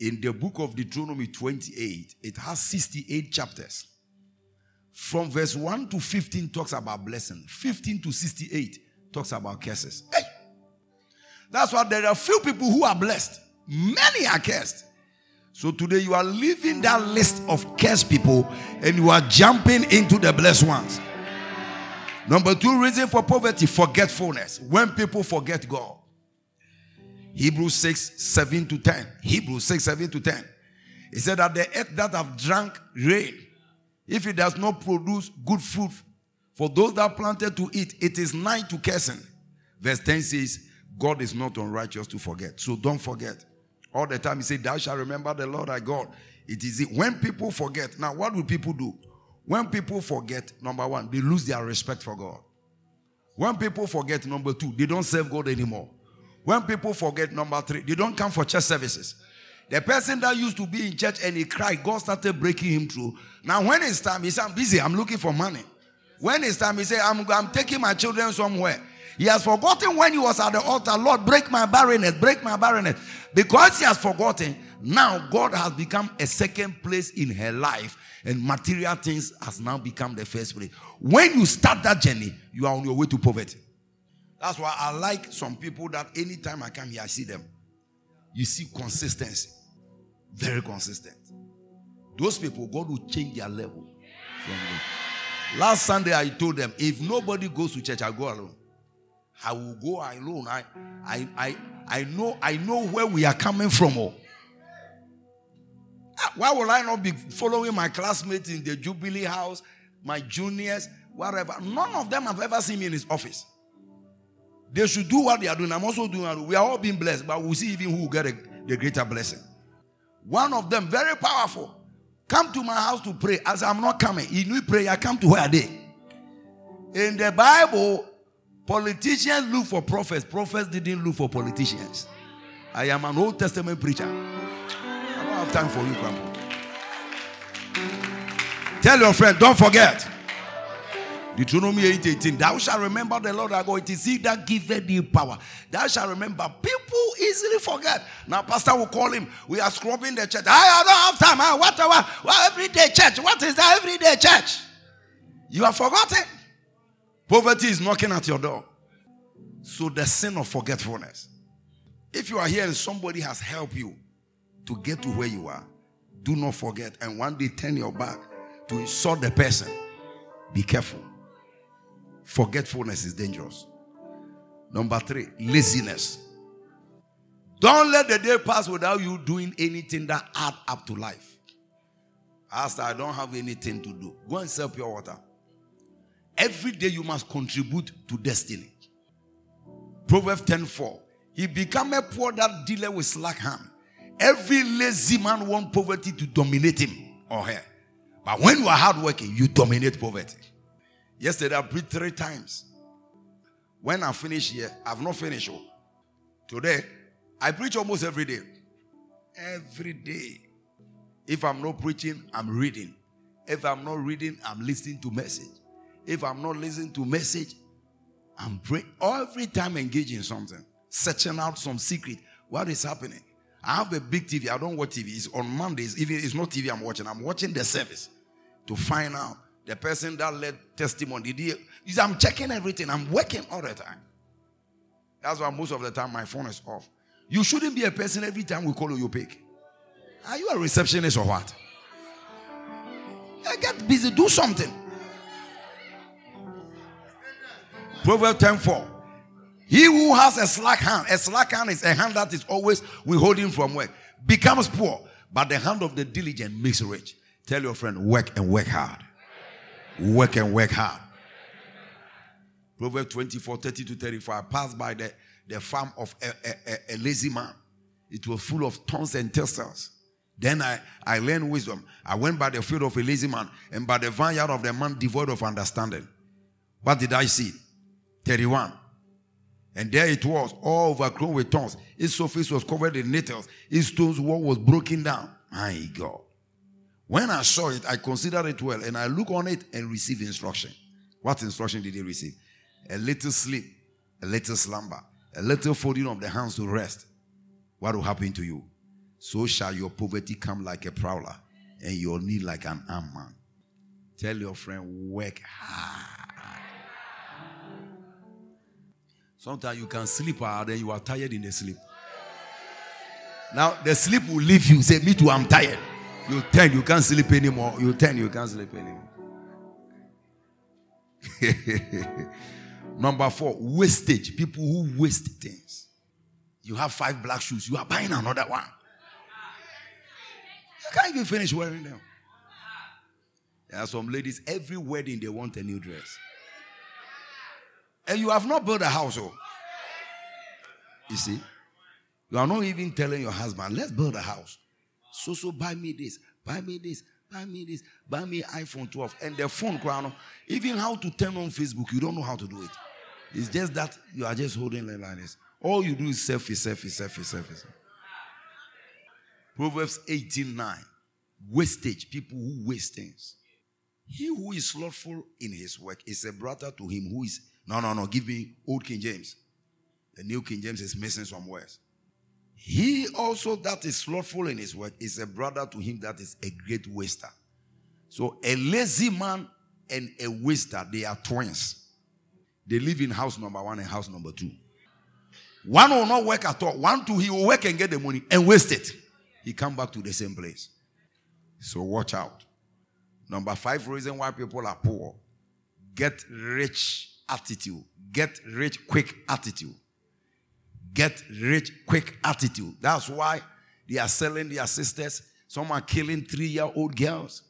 in the book of Deuteronomy 28, it has 68 chapters. From verse 1 to 15 talks about blessing. 15 to 68 talks about curses. Hey! That's why there are few people who are blessed. Many are cursed. So today you are leaving that list of cursed people and you are jumping into the blessed ones. Number two reason for poverty forgetfulness. When people forget God. Hebrews 6 7 to 10. Hebrews 6 7 to 10. He said that the earth that have drank rain, if it does not produce good fruit for those that planted to eat, it is nigh to cursing. Verse 10 says, God is not unrighteous to forget. So don't forget. All the time he said, Thou shalt remember the Lord thy God. It is it. When people forget, now what do people do? When people forget, number one, they lose their respect for God. When people forget, number two, they don't serve God anymore. When people forget, number three, they don't come for church services. The person that used to be in church and he cried, God started breaking him through. Now, when it's time, he said, I'm busy, I'm looking for money. When it's time, he said, I'm, I'm taking my children somewhere. He has forgotten when he was at the altar, Lord, break my barrenness, break my barrenness. Because he has forgotten, now God has become a second place in her life, and material things has now become the first place. When you start that journey, you are on your way to poverty. That's why I like some people that anytime I come here, I see them. You see consistency. Very consistent. Those people, God will change their level. Last Sunday, I told them, if nobody goes to church, I go alone. I will go alone. I, I, I, I know, I know where we are coming from. Oh. Ah, why will I not be following my classmates in the Jubilee House, my juniors, wherever? None of them have ever seen me in his office. They should do what they are doing. I'm also doing. We are all being blessed, but we'll see even who will get a, the greater blessing. One of them, very powerful, come to my house to pray. As I'm not coming, he knew prayer. I come to where they? In the Bible, politicians look for prophets. Prophets didn't look for politicians. I am an Old Testament preacher. I don't have time for you, Grandpa. Tell your friend, don't forget. Deuteronomy 8 18. Thou shalt remember the Lord thy God. It is he that giveth thee power. Thou shalt remember. People easily forget. Now, Pastor will call him. We are scrubbing the church. I, don't have time. I, what, what, what, everyday church. What is that everyday church? You have forgotten. Poverty is knocking at your door. So, the sin of forgetfulness. If you are here and somebody has helped you to get to where you are, do not forget. And one day turn your back to insult the person. Be careful. Forgetfulness is dangerous. Number three, laziness. Don't let the day pass without you doing anything that add up to life. As I don't have anything to do. Go and sell pure water. Every day you must contribute to destiny. Proverbs 10:4. He become a poor that dealer with slack hand. Every lazy man want poverty to dominate him or her. But when you are hardworking, you dominate poverty. Yesterday I preached three times. When I finish here, I've not finished. Oh. Today, I preach almost every day. Every day. If I'm not preaching, I'm reading. If I'm not reading, I'm listening to message. If I'm not listening to message, I'm praying. Every time engaging something, searching out some secret. What is happening? I have a big TV. I don't watch TV. It's on Mondays. Even it's not TV I'm watching. I'm watching the service to find out the person that led testimony, did he, I'm checking everything. I'm working all the time. That's why most of the time my phone is off. You shouldn't be a person every time we call you, you pick. Are you a receptionist or what? Yeah, get busy, do something. Proverbs 10 4. He who has a slack hand, a slack hand is a hand that is always withholding from work, becomes poor, but the hand of the diligent makes rich. Tell your friend, work and work hard. Work and work hard. Proverbs 24 30 to 34. I passed by the, the farm of a, a, a, lazy man. It was full of thorns and thistles. Then I, I learned wisdom. I went by the field of a lazy man and by the vineyard of the man devoid of understanding. What did I see? 31. And there it was, all overgrown with thorns. Its surface was covered in nettles. Its stones wall was broken down. My God. When I saw it, I considered it well and I look on it and receive instruction. What instruction did he receive? A little sleep, a little slumber, a little folding of the hands to rest. What will happen to you? So shall your poverty come like a prowler and your need like an armed man. Tell your friend, work hard. Sometimes you can sleep hard and you are tired in the sleep. Now the sleep will leave you. Say, Me too, I'm tired. You turn, you can't sleep anymore. You turn, you can't sleep anymore. Number four, wastage. People who waste things. You have five black shoes, you are buying another one. You can't even finish wearing them. There are some ladies, every wedding they want a new dress. And you have not built a house, oh. You see? You are not even telling your husband, let's build a house. So, so buy me this, buy me this, buy me this, buy me iPhone 12. And the phone crown, even how to turn on Facebook, you don't know how to do it. It's just that you are just holding like this. All you do is selfie, selfie, selfie, selfie. Proverbs 18 9. Wastage, people who waste things. He who is slothful in his work is a brother to him who is. No, no, no. Give me Old King James. The New King James is missing some words. He also that is slothful in his work is a brother to him that is a great waster. So a lazy man and a waster, they are twins. They live in house number one and house number two. One will not work at all. One, two, he will work and get the money and waste it. He come back to the same place. So watch out. Number five reason why people are poor. Get rich attitude. Get rich quick attitude. Get rich quick attitude. That's why they are selling their sisters. Some are killing three-year-old girls.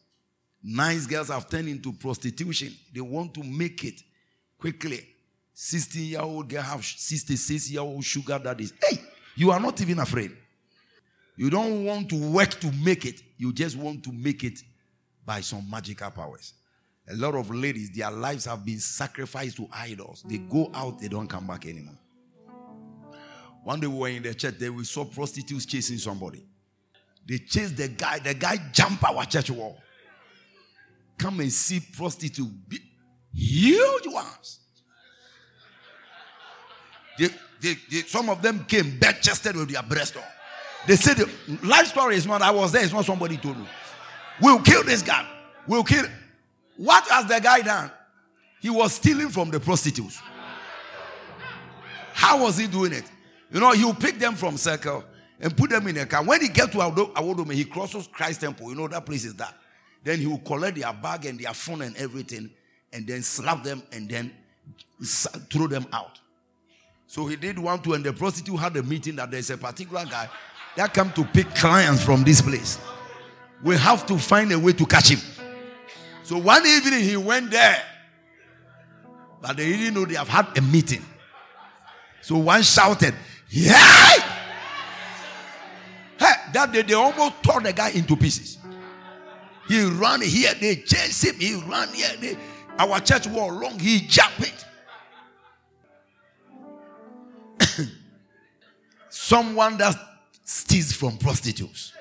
Nice girls have turned into prostitution. They want to make it quickly. 16 year old girl have 66 year old sugar daddies. Hey, you are not even afraid. You don't want to work to make it. You just want to make it by some magical powers. A lot of ladies, their lives have been sacrificed to idols. They go out, they don't come back anymore. One day we were in the church, there we saw prostitutes chasing somebody. They chased the guy, the guy jumped our church wall. Come and see prostitute, huge ones. They, they, they, some of them came bare chested with their breast on. They said, the life story is not, I was there, it's not somebody told me. We'll kill this guy. We'll kill. What has the guy done? He was stealing from the prostitutes. How was he doing it? You know, he'll pick them from circle and put them in a car. When he gets to Awudome, he crosses Christ Temple. You know that place is that. Then he will collect their bag and their phone and everything, and then slap them and then throw them out. So he did one to, and the prostitute had a meeting that there's a particular guy that come to pick clients from this place. We have to find a way to catch him. So one evening he went there, but they didn't know they have had a meeting. So one shouted, "Yeah!" Hey, that day they almost tore the guy into pieces. He ran here, they chased him. He ran here. They, our church wall long. He jumped it. Someone that steals from prostitutes.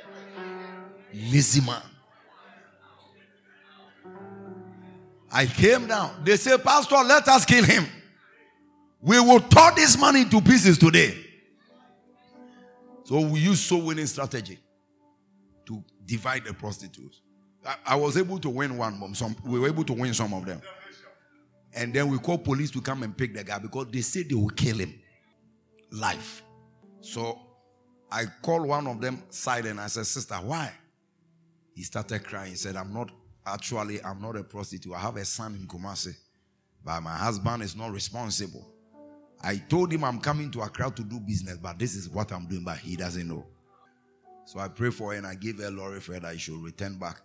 Lazy man. I came down. They say, Pastor, let us kill him. We will turn this man into pieces today. So we use soul winning strategy to divide the prostitutes. I, I, was able to win one, some we were able to win some of them. And then we call police to come and pick the guy because they said they will kill him life. So I called one of them side and I said, Sister, why? He started crying. He said, I'm not actually, I'm not a prostitute. I have a son in Kumasi, but my husband is not responsible. I told him I'm coming to Accra to do business, but this is what I'm doing, but he doesn't know. So I pray for her and I gave her a lorry for her that he should return back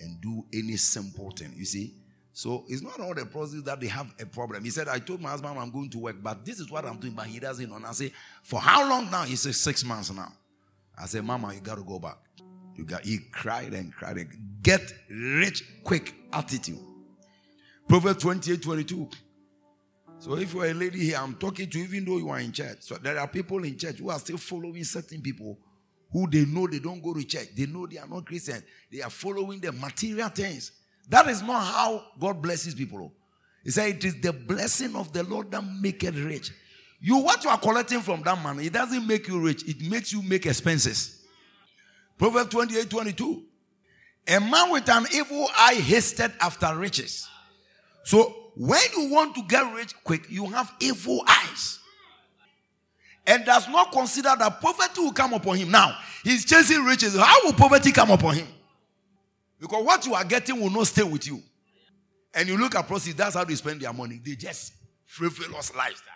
and do any simple thing. You see? So it's not all the process that they have a problem. He said, I told my husband I'm going to work, but this is what I'm doing, but he doesn't know. And I say, For how long now? He says, Six months now. I said, Mama, you got to go back. You got he cried and cried. And, Get rich quick attitude. Proverbs 28 22. So if you're a lady here, I'm talking to you even though you are in church. So there are people in church who are still following certain people who they know they don't go to church. They know they are not Christians. They are following the material things. That is not how God blesses people. He said, It is the blessing of the Lord that make it rich. You what you are collecting from that man, it doesn't make you rich, it makes you make expenses. Proverbs 28 22. A man with an evil eye hasted after riches. So when you want to get rich quick, you have evil eyes. and does not consider that poverty will come upon him. Now, he's chasing riches. How will poverty come upon him? Because what you are getting will not stay with you. And you look at prostitutes, that's how they spend their money. They just frivolous lifestyle.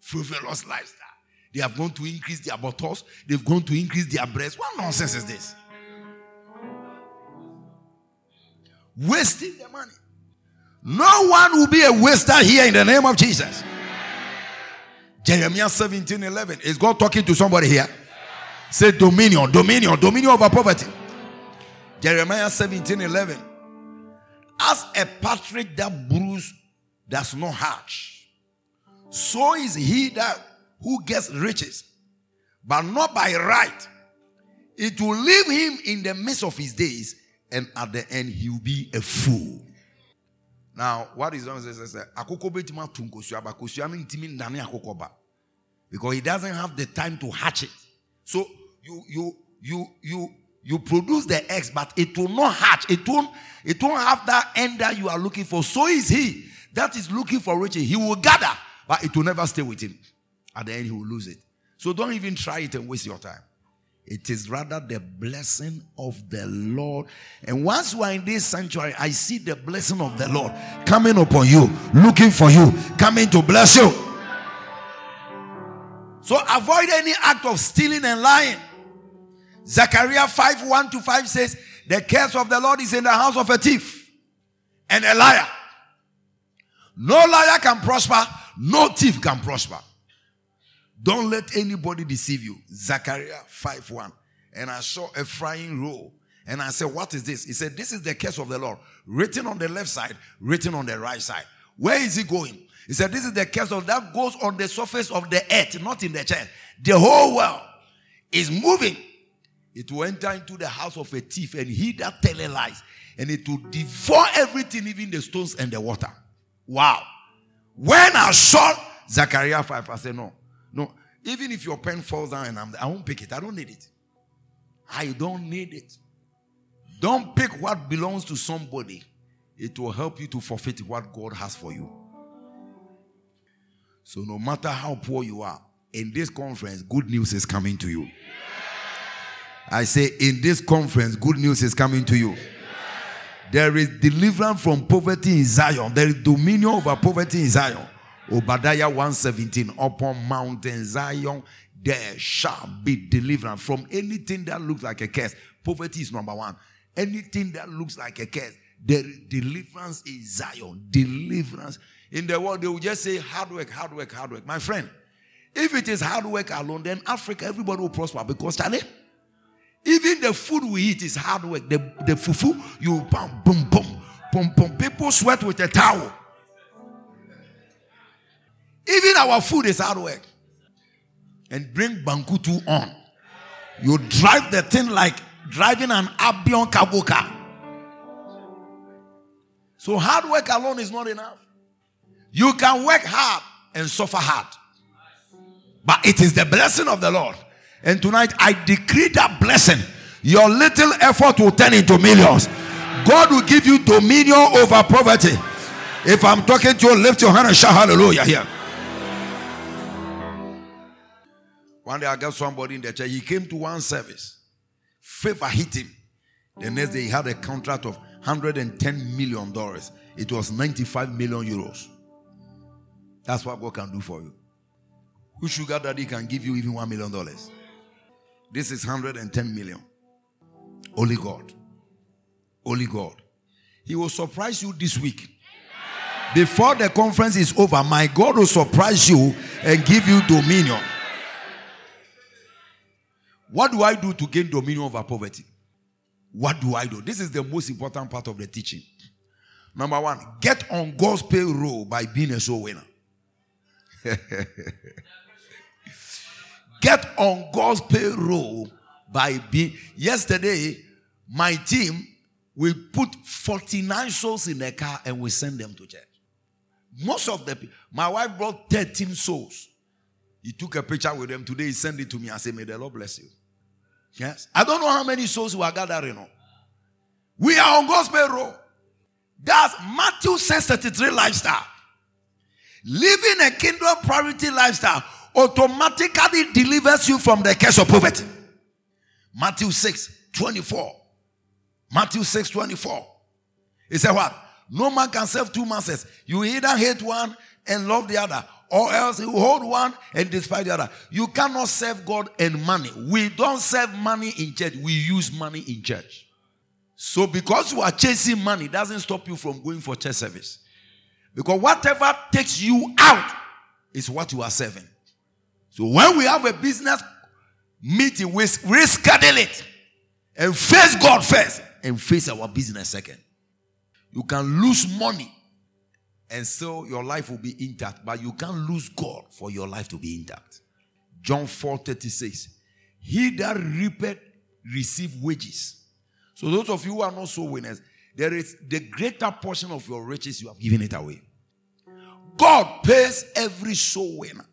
Frivolous lifestyle. They have gone to increase their bottles, they've gone to increase their breasts. What nonsense is this? Wasting their money. No one will be a waster here in the name of Jesus. Jeremiah 17 11. Is God talking to somebody here? Say dominion, dominion, dominion over poverty. Jeremiah 17 11. As a partridge that brews does not hatch, so is he that who gets riches, but not by right. It will leave him in the midst of his days, and at the end he will be a fool. Now, what is ndane akoko ba because he doesn't have the time to hatch it. So you you you you you produce the eggs, but it will not hatch. It won't it won't have that end that you are looking for. So is he that is looking for riches. He will gather, but it will never stay with him. At the end, he will lose it. So don't even try it and waste your time. It is rather the blessing of the Lord. And once you are in this sanctuary, I see the blessing of the Lord coming upon you, looking for you, coming to bless you. So avoid any act of stealing and lying. Zechariah 5 1 to 5 says, The curse of the Lord is in the house of a thief and a liar. No liar can prosper, no thief can prosper. Don't let anybody deceive you. Zechariah 5 1. And I saw a frying roll. And I said, What is this? He said, This is the curse of the Lord. Written on the left side, written on the right side. Where is he going? He said, This is the curse of that goes on the surface of the earth, not in the chest. The whole world is moving. It will enter into the house of a thief, and he that tell lies, and it will devour everything, even the stones and the water. Wow. When I saw Zechariah 5, I said, No, no, even if your pen falls down and I'm, I won't pick it. I don't need it. I don't need it. Don't pick what belongs to somebody. It will help you to forfeit what God has for you. So, no matter how poor you are, in this conference, good news is coming to you. I say, in this conference, good news is coming to you. There is deliverance from poverty in Zion, there is dominion over poverty in Zion. Obadiah 117 upon mountain Zion there shall be deliverance from anything that looks like a curse. Poverty is number one. Anything that looks like a curse, the deliverance is Zion. Deliverance. In the world, they will just say hard work, hard work, hard work. My friend, if it is hard work alone, then Africa, everybody will prosper because Charlie, even the food we eat is hard work. The, the fufu, you boom, boom, boom, boom, boom. People sweat with a towel. Even our food is hard work. And bring Bankutu on. You drive the thing like driving an Abion Kabuka. So hard work alone is not enough. You can work hard and suffer hard. But it is the blessing of the Lord. And tonight I decree that blessing. Your little effort will turn into millions. God will give you dominion over poverty. If I'm talking to you, lift your hand and shout hallelujah here. One day I got somebody in the church. He came to one service. Favor hit him. The next day he had a contract of 110 million dollars. It was 95 million euros. That's what God can do for you. Who sugar daddy can give you even one million dollars? This is 110 million. Only God. Only God. He will surprise you this week. Before the conference is over, my God will surprise you and give you dominion. What do I do to gain dominion over poverty? What do I do? This is the most important part of the teaching. Number one, get on God's payroll by being a soul winner. get on God's payroll by being. Yesterday, my team we put 49 souls in the car and we send them to church. Most of the people, my wife brought 13 souls. He took a picture with them today. He sent it to me. I said, May the Lord bless you. Yes. I don't know how many souls we are gathering. We are on God's payroll. That's Matthew 6 33 lifestyle. Living a kingdom priority lifestyle automatically delivers you from the curse of poverty. Matthew 6 24. Matthew 6 24. He said, What? No man can serve two masters. You either hate one and love the other, or else you hold one and despise the other. You cannot serve God and money. We don't serve money in church, we use money in church. So, because you are chasing money, doesn't stop you from going for church service. Because whatever takes you out is what you are serving. So, when we have a business meeting, we reschedule it and face God first and face our business second. You can lose money and so your life will be intact, but you can't lose God for your life to be intact. John 4 36. He that reapeth receive wages. So those of you who are not soul winners, there is the greater portion of your riches you have given it away. God pays every soul winner.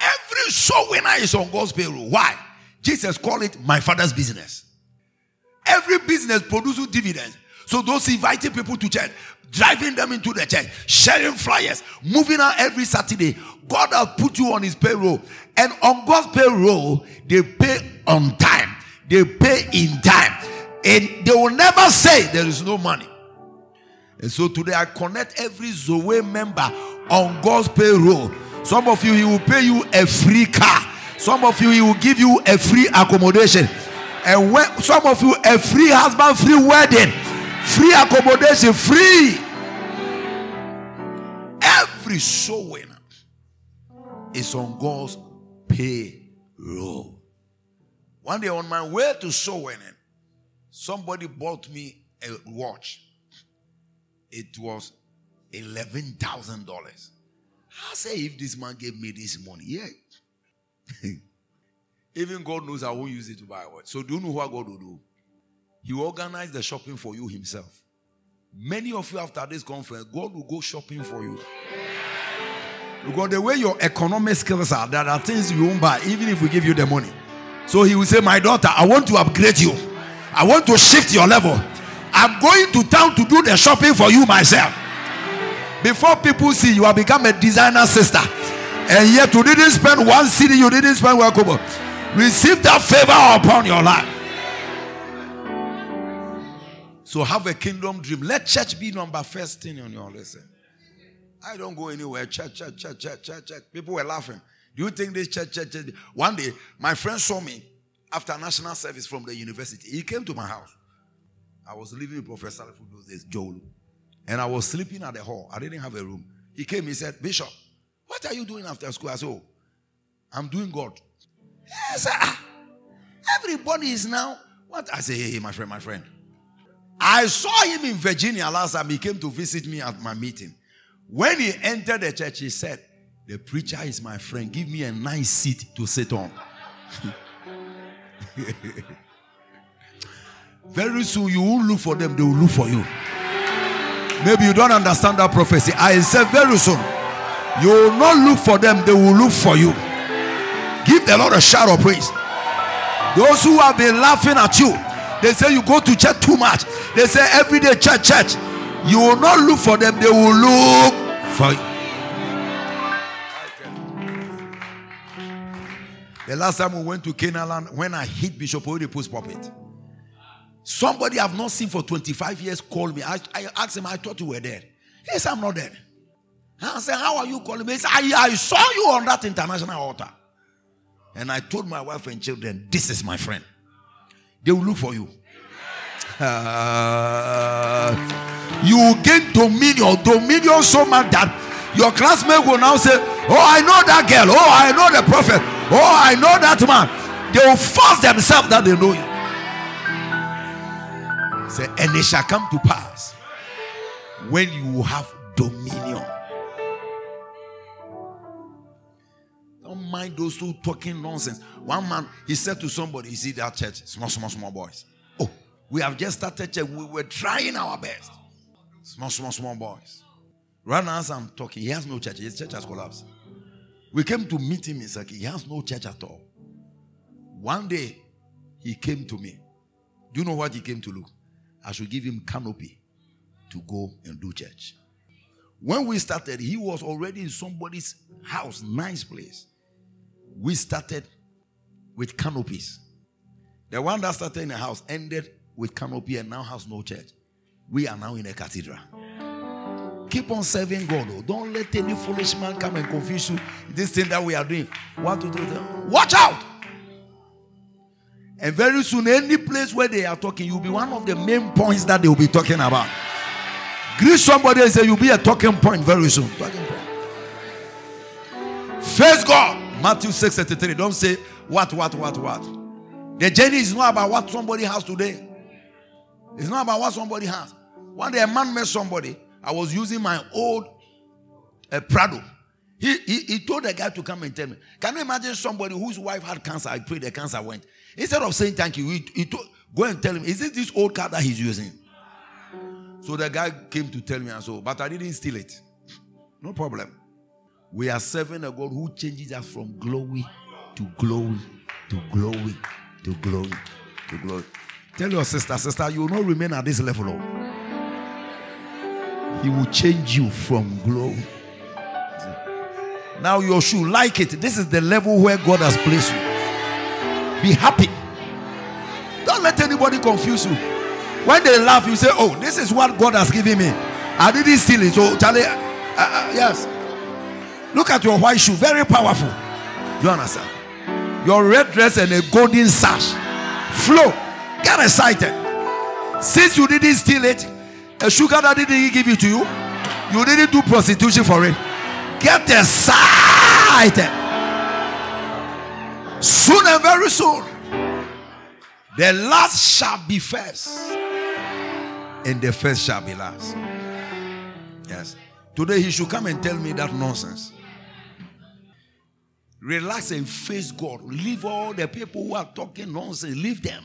Every soul winner is on God's payroll. Why? Jesus called it my father's business. Every business produces dividends. So those inviting people to church, driving them into the church, sharing flyers, moving out every Saturday. God has put you on his payroll. And on God's payroll, they pay on time. They pay in time. And they will never say there is no money. And so today I connect every Zoe member on God's payroll. Some of you, he will pay you a free car. Some of you, he will give you a free accommodation. And when, some of you, a free husband, free wedding, free accommodation, free. Every soul winner is on God's payroll. One day on my way to soul winning, somebody bought me a watch. It was eleven thousand dollars. I say, if this man gave me this money, yeah. Even God knows I won't use it to buy a watch. So do you know what God will do? He will organize the shopping for you himself. Many of you after this conference, God will go shopping for you. Because the way your economic skills are, there are things you won't buy, even if we give you the money. So he will say, My daughter, I want to upgrade you. I want to shift your level. I'm going to town to do the shopping for you myself. Before people see you have become a designer sister. And yet you didn't spend one cedi, you didn't spend one kobo. Receive that favor upon your life. So have a kingdom dream. Let church be number first thing on your listen. I don't go anywhere. Church, church, church, church, church, church. People were laughing. Do you think this church, church, church? One day, my friend saw me after national service from the university. He came to my house. I was living with Professor for those days, Joel. And I was sleeping at the hall. I didn't have a room. He came, he said, Bishop, what are you doing after school? I said, Oh, I'm doing God. Said, ah, everybody is now. What? I said, Hey, hey, my friend, my friend. I saw him in Virginia last time. He came to visit me at my meeting. When he entered the church, he said, The preacher is my friend. Give me a nice seat to sit on. Very soon you will look for them, they will look for you. Maybe you don't understand that prophecy. I said very soon you will not look for them, they will look for you. Give the Lord a shout of praise. Those who have been laughing at you, they say you go to church too much. They say every day church, church. You will not look for them, they will look for you. The last time we went to Canaan, when I hit Bishop Oedipus puppet, somebody I've not seen for 25 years called me. I, I asked him, I thought you were dead. He said, I'm not dead. I said, How are you calling me? He said, I, I saw you on that international altar. And I told my wife and children, This is my friend. They will look for you. Uh, you will gain dominion, dominion so much that your classmates will now say, Oh, I know that girl. Oh, I know the prophet. Oh, I know that man. They will force themselves that they know you. Say, and it shall come to pass when you have dominion. Mind those who talking nonsense. One man, he said to somebody, "You see that church, small, small, small boys. Oh, we have just started church. We were trying our best. Small, small, small boys. Right now, as I'm talking, he has no church. His church has collapsed. We came to meet him in Saki. He has no church at all. One day, he came to me. Do you know what he came to look? I should give him canopy to go and do church. When we started, he was already in somebody's house, nice place. We started with canopies. The one that started in a house ended with canopy and now has no church. We are now in a cathedral. Keep on serving God. Though. Don't let any foolish man come and confuse you. This thing that we are doing. What to do? Watch out. And very soon, any place where they are talking, you'll be one of the main points that they will be talking about. Greet somebody and say, You'll be a talking point very soon. Talking point. Face God. Matthew 6 33. Don't say what, what, what, what. The journey is not about what somebody has today. It's not about what somebody has. One day a man met somebody. I was using my old uh, Prado. He, he, he told the guy to come and tell me. Can you imagine somebody whose wife had cancer? I prayed the cancer went. Instead of saying thank you, he, he told, go and tell him, is this this old car that he's using? So the guy came to tell me and so, but I didn't steal it. No problem. We are serving a God who changes us from glory to glory to glory to glory to glory. Tell your sister, sister, you will not remain at this level. Oh. He will change you from glory. Now you should like it. This is the level where God has placed you. Be happy. Don't let anybody confuse you. When they laugh, you say, Oh, this is what God has given me. I didn't steal it. So, Charlie, uh, uh, yes. Look at your white shoe, very powerful. You understand? Your red dress and a golden sash. Flow. Get excited. Since you didn't steal it, a sugar daddy didn't give it to you, you didn't do prostitution for it. Get excited. Soon and very soon, the last shall be first, and the first shall be last. Yes. Today he should come and tell me that nonsense. Relax and face God. Leave all the people who are talking nonsense. Leave them.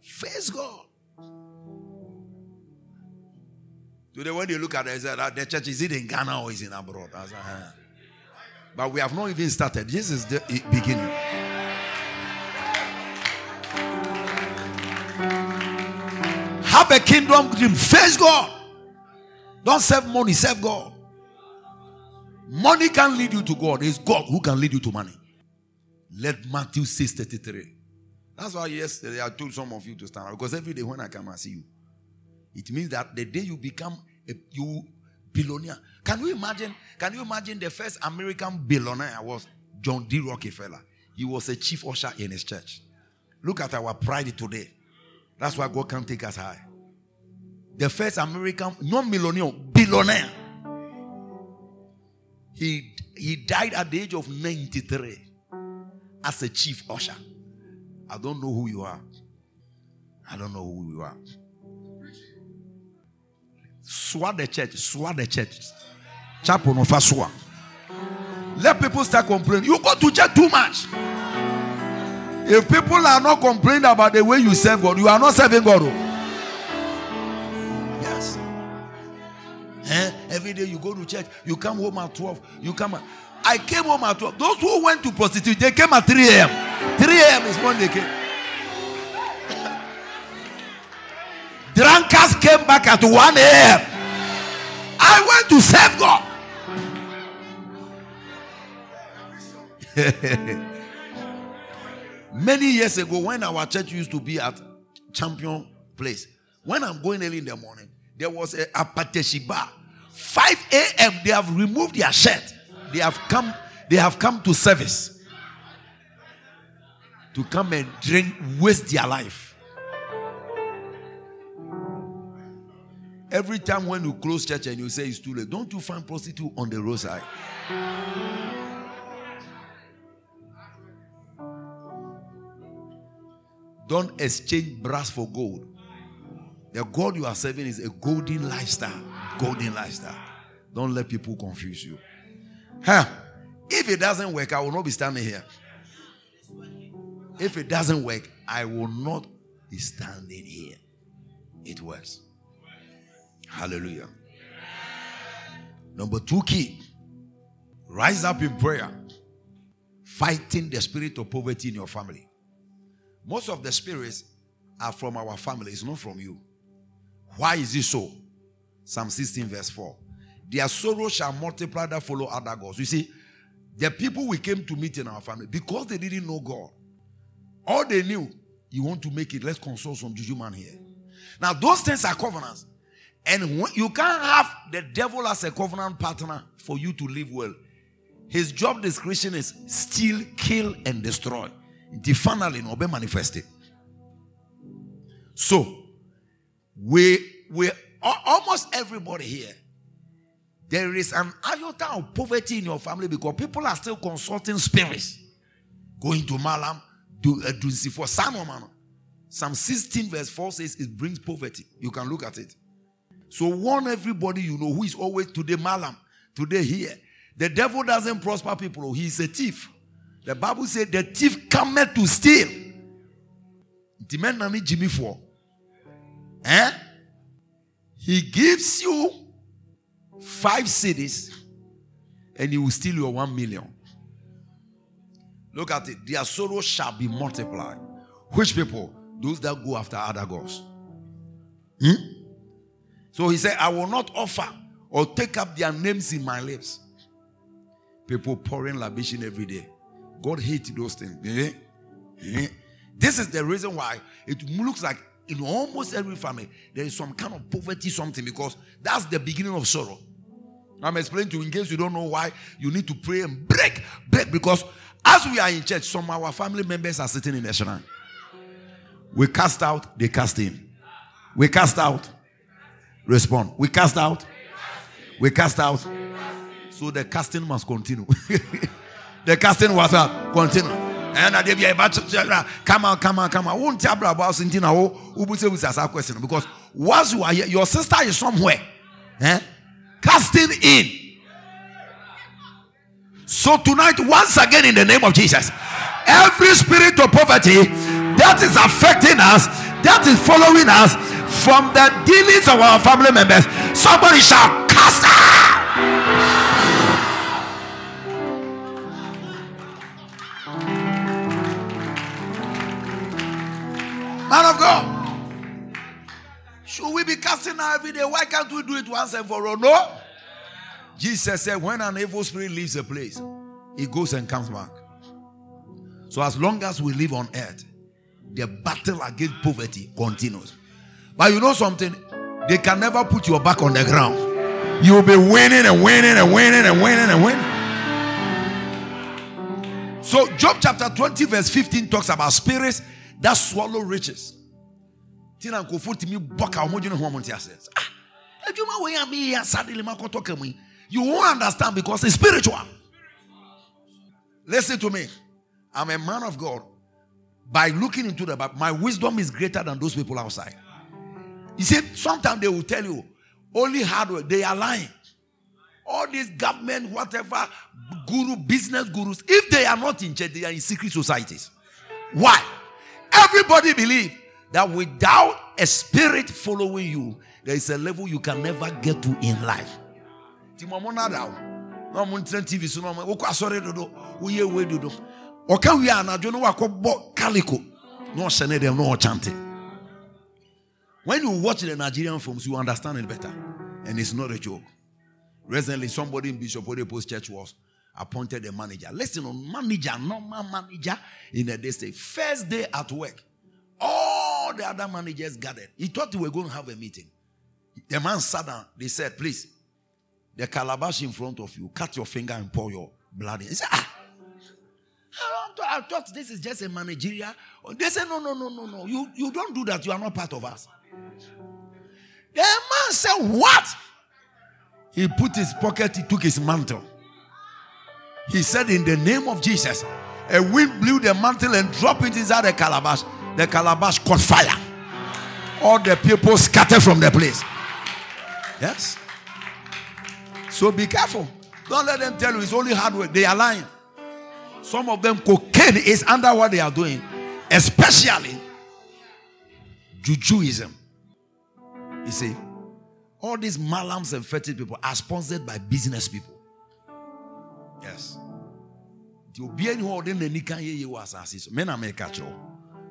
Face God. Today, when you look at it, that ah, the church is it in Ghana or is in abroad? Said, huh. But we have not even started. This is the beginning. Have a kingdom dream. Face God. Don't serve money, serve God. Money can lead you to God. It's God who can lead you to money. Let Matthew 6 33. That's why yesterday I told some of you to stand up because every day when I come and see you, it means that the day you become a you billionaire. Can you imagine? Can you imagine the first American billionaire was John D. Rockefeller? He was a chief usher in his church. Look at our pride today. That's why God can take us high. The first American, not millionaire, billionaire he, he died at the age of 93 as a chief usher. I don't know who you are. I don't know who you are. Swat the church. Swat the church. Chapel no faswa. Let people start complaining. You go to church too much. If people are not complaining about the way you serve God, you are not serving God. Oh. Every day you go to church, you come home at 12. You come at, I came home at 12. Those who went to prostitute, they came at 3 a.m. 3 a.m. is when they came. Drunkards came back at 1 a.m. I went to serve God. Many years ago, when our church used to be at Champion Place, when I'm going early in the morning, there was a akpeteshie bar 5 a.m. they have removed their shirt. They have come, they have come to service. To come and drink, waste their life. Every time when you close church and you say it's too late, don't you find prostitute on the roadside? Don't exchange brass for gold. The God you are serving is a golden lifestyle. Golden lifestyle. Don't let people confuse you. Huh? If it doesn't work, I will not be standing here. If it doesn't work, I will not be standing here. It works. Hallelujah. Number two key rise up in prayer, fighting the spirit of poverty in your family. Most of the spirits are from our family, it's not from you. Why is it so? Psalm 16, verse 4. Their sorrow shall multiply that follow other gods. You see, The people we came to meet in our family, because they didn't know God, all they knew, you want to make it, let's consult some juju man here. Now, those things are covenants. And you can't have the devil as a covenant partner for you to live well. His job description is steal, kill, and destroy. The finally no be manifested. So we we almost everybody here. There is an iota of poverty in your family because people are still consulting spirits. Going to Malam, do uh, do for some man. Psalm 16, verse 4 says it brings poverty. You can look at it. So warn everybody you know who is always today Malam, today here. The devil doesn't prosper people, oh, he's a thief. The Bible said the thief cometh to steal. The man Jimmy for. Eh? He gives you five cedis and he will steal your one million. Look at it. Their sorrow shall be multiplied. Which people? Those that go after other gods. Hmm? So he said, I will not offer or take up their names in my lips. People pouring libation every day. God hates those things. Eh? Eh? This is the reason why it looks like in almost every family there is some kind of poverty, something, because that's the beginning of sorrow. I'm explaining to you in case you don't know why you need to pray and break, break, because as we are in church, some of our family members are sitting in the shrine. We cast out, they cast in. We cast out, respond. We cast out, we cast out. So the casting must continue. the casting was uh, continue. And I gave you a come on, come on, come on. Won't tell about something now. Who say with us question because once you are here, your sister is somewhere, eh? casting in. So tonight, once again, in the name of Jesus, every spirit of poverty that is affecting us, that is following us from the dealings of our family members, somebody shall Man of God, should we be casting out every day? Why can't we do it once and for all? No. Jesus said, when an evil spirit leaves a place, it goes and comes back. So as long as we live on earth, the battle against poverty continues. But you know something? They can never put your back on the ground. You'll be winning and winning and winning and winning and winning. So, Job chapter 20, verse 15 talks about spirits that swallow riches. Tina nkofo timi boka omodwene ho amonte ase. Ah, adwuma we am here sadly makoto kamu. You won't understand because it's spiritual. Listen to me. I'm a man of God by looking into the Bible, my wisdom is greater than those people outside. You see, sometimes they will tell you only hard work, they are lying. All these government, whatever, guru, business gurus, if they are not in church, they are in secret societies. Why? Everybody believe that without a spirit following you, there is a level you can never get to in life. TV so ɔka wie anadwo no wakɔbɔ calico na ɔhyɛ ne dɛm na ɔkyante when you watch the nigerian films you understand it better. And it's not a joke. Recently somebody in bishop post church was appointed a manager listen on manager normal manager in a say first day at work all the other managers gathered he thought we were going to have a meeting the man sat down they said please the calabash in front of you cut your finger and pour your blood in he said ah I thought this is just a managerial. They say, no, no, no, no, no. You, you don't do that. You are not part of us. The man said, what? He put his pocket, he took his mantle. He said, in the name of Jesus, a wind blew the mantle and dropped it inside the calabash. The calabash caught fire. All the people scattered from the place. Yes. So be careful. Don't let them tell you it's only hard work. They are lying. Some of them, cocaine is under what they are doing, especially Jujuism. You see, all these malams and fetish people are sponsored by business people. Yes.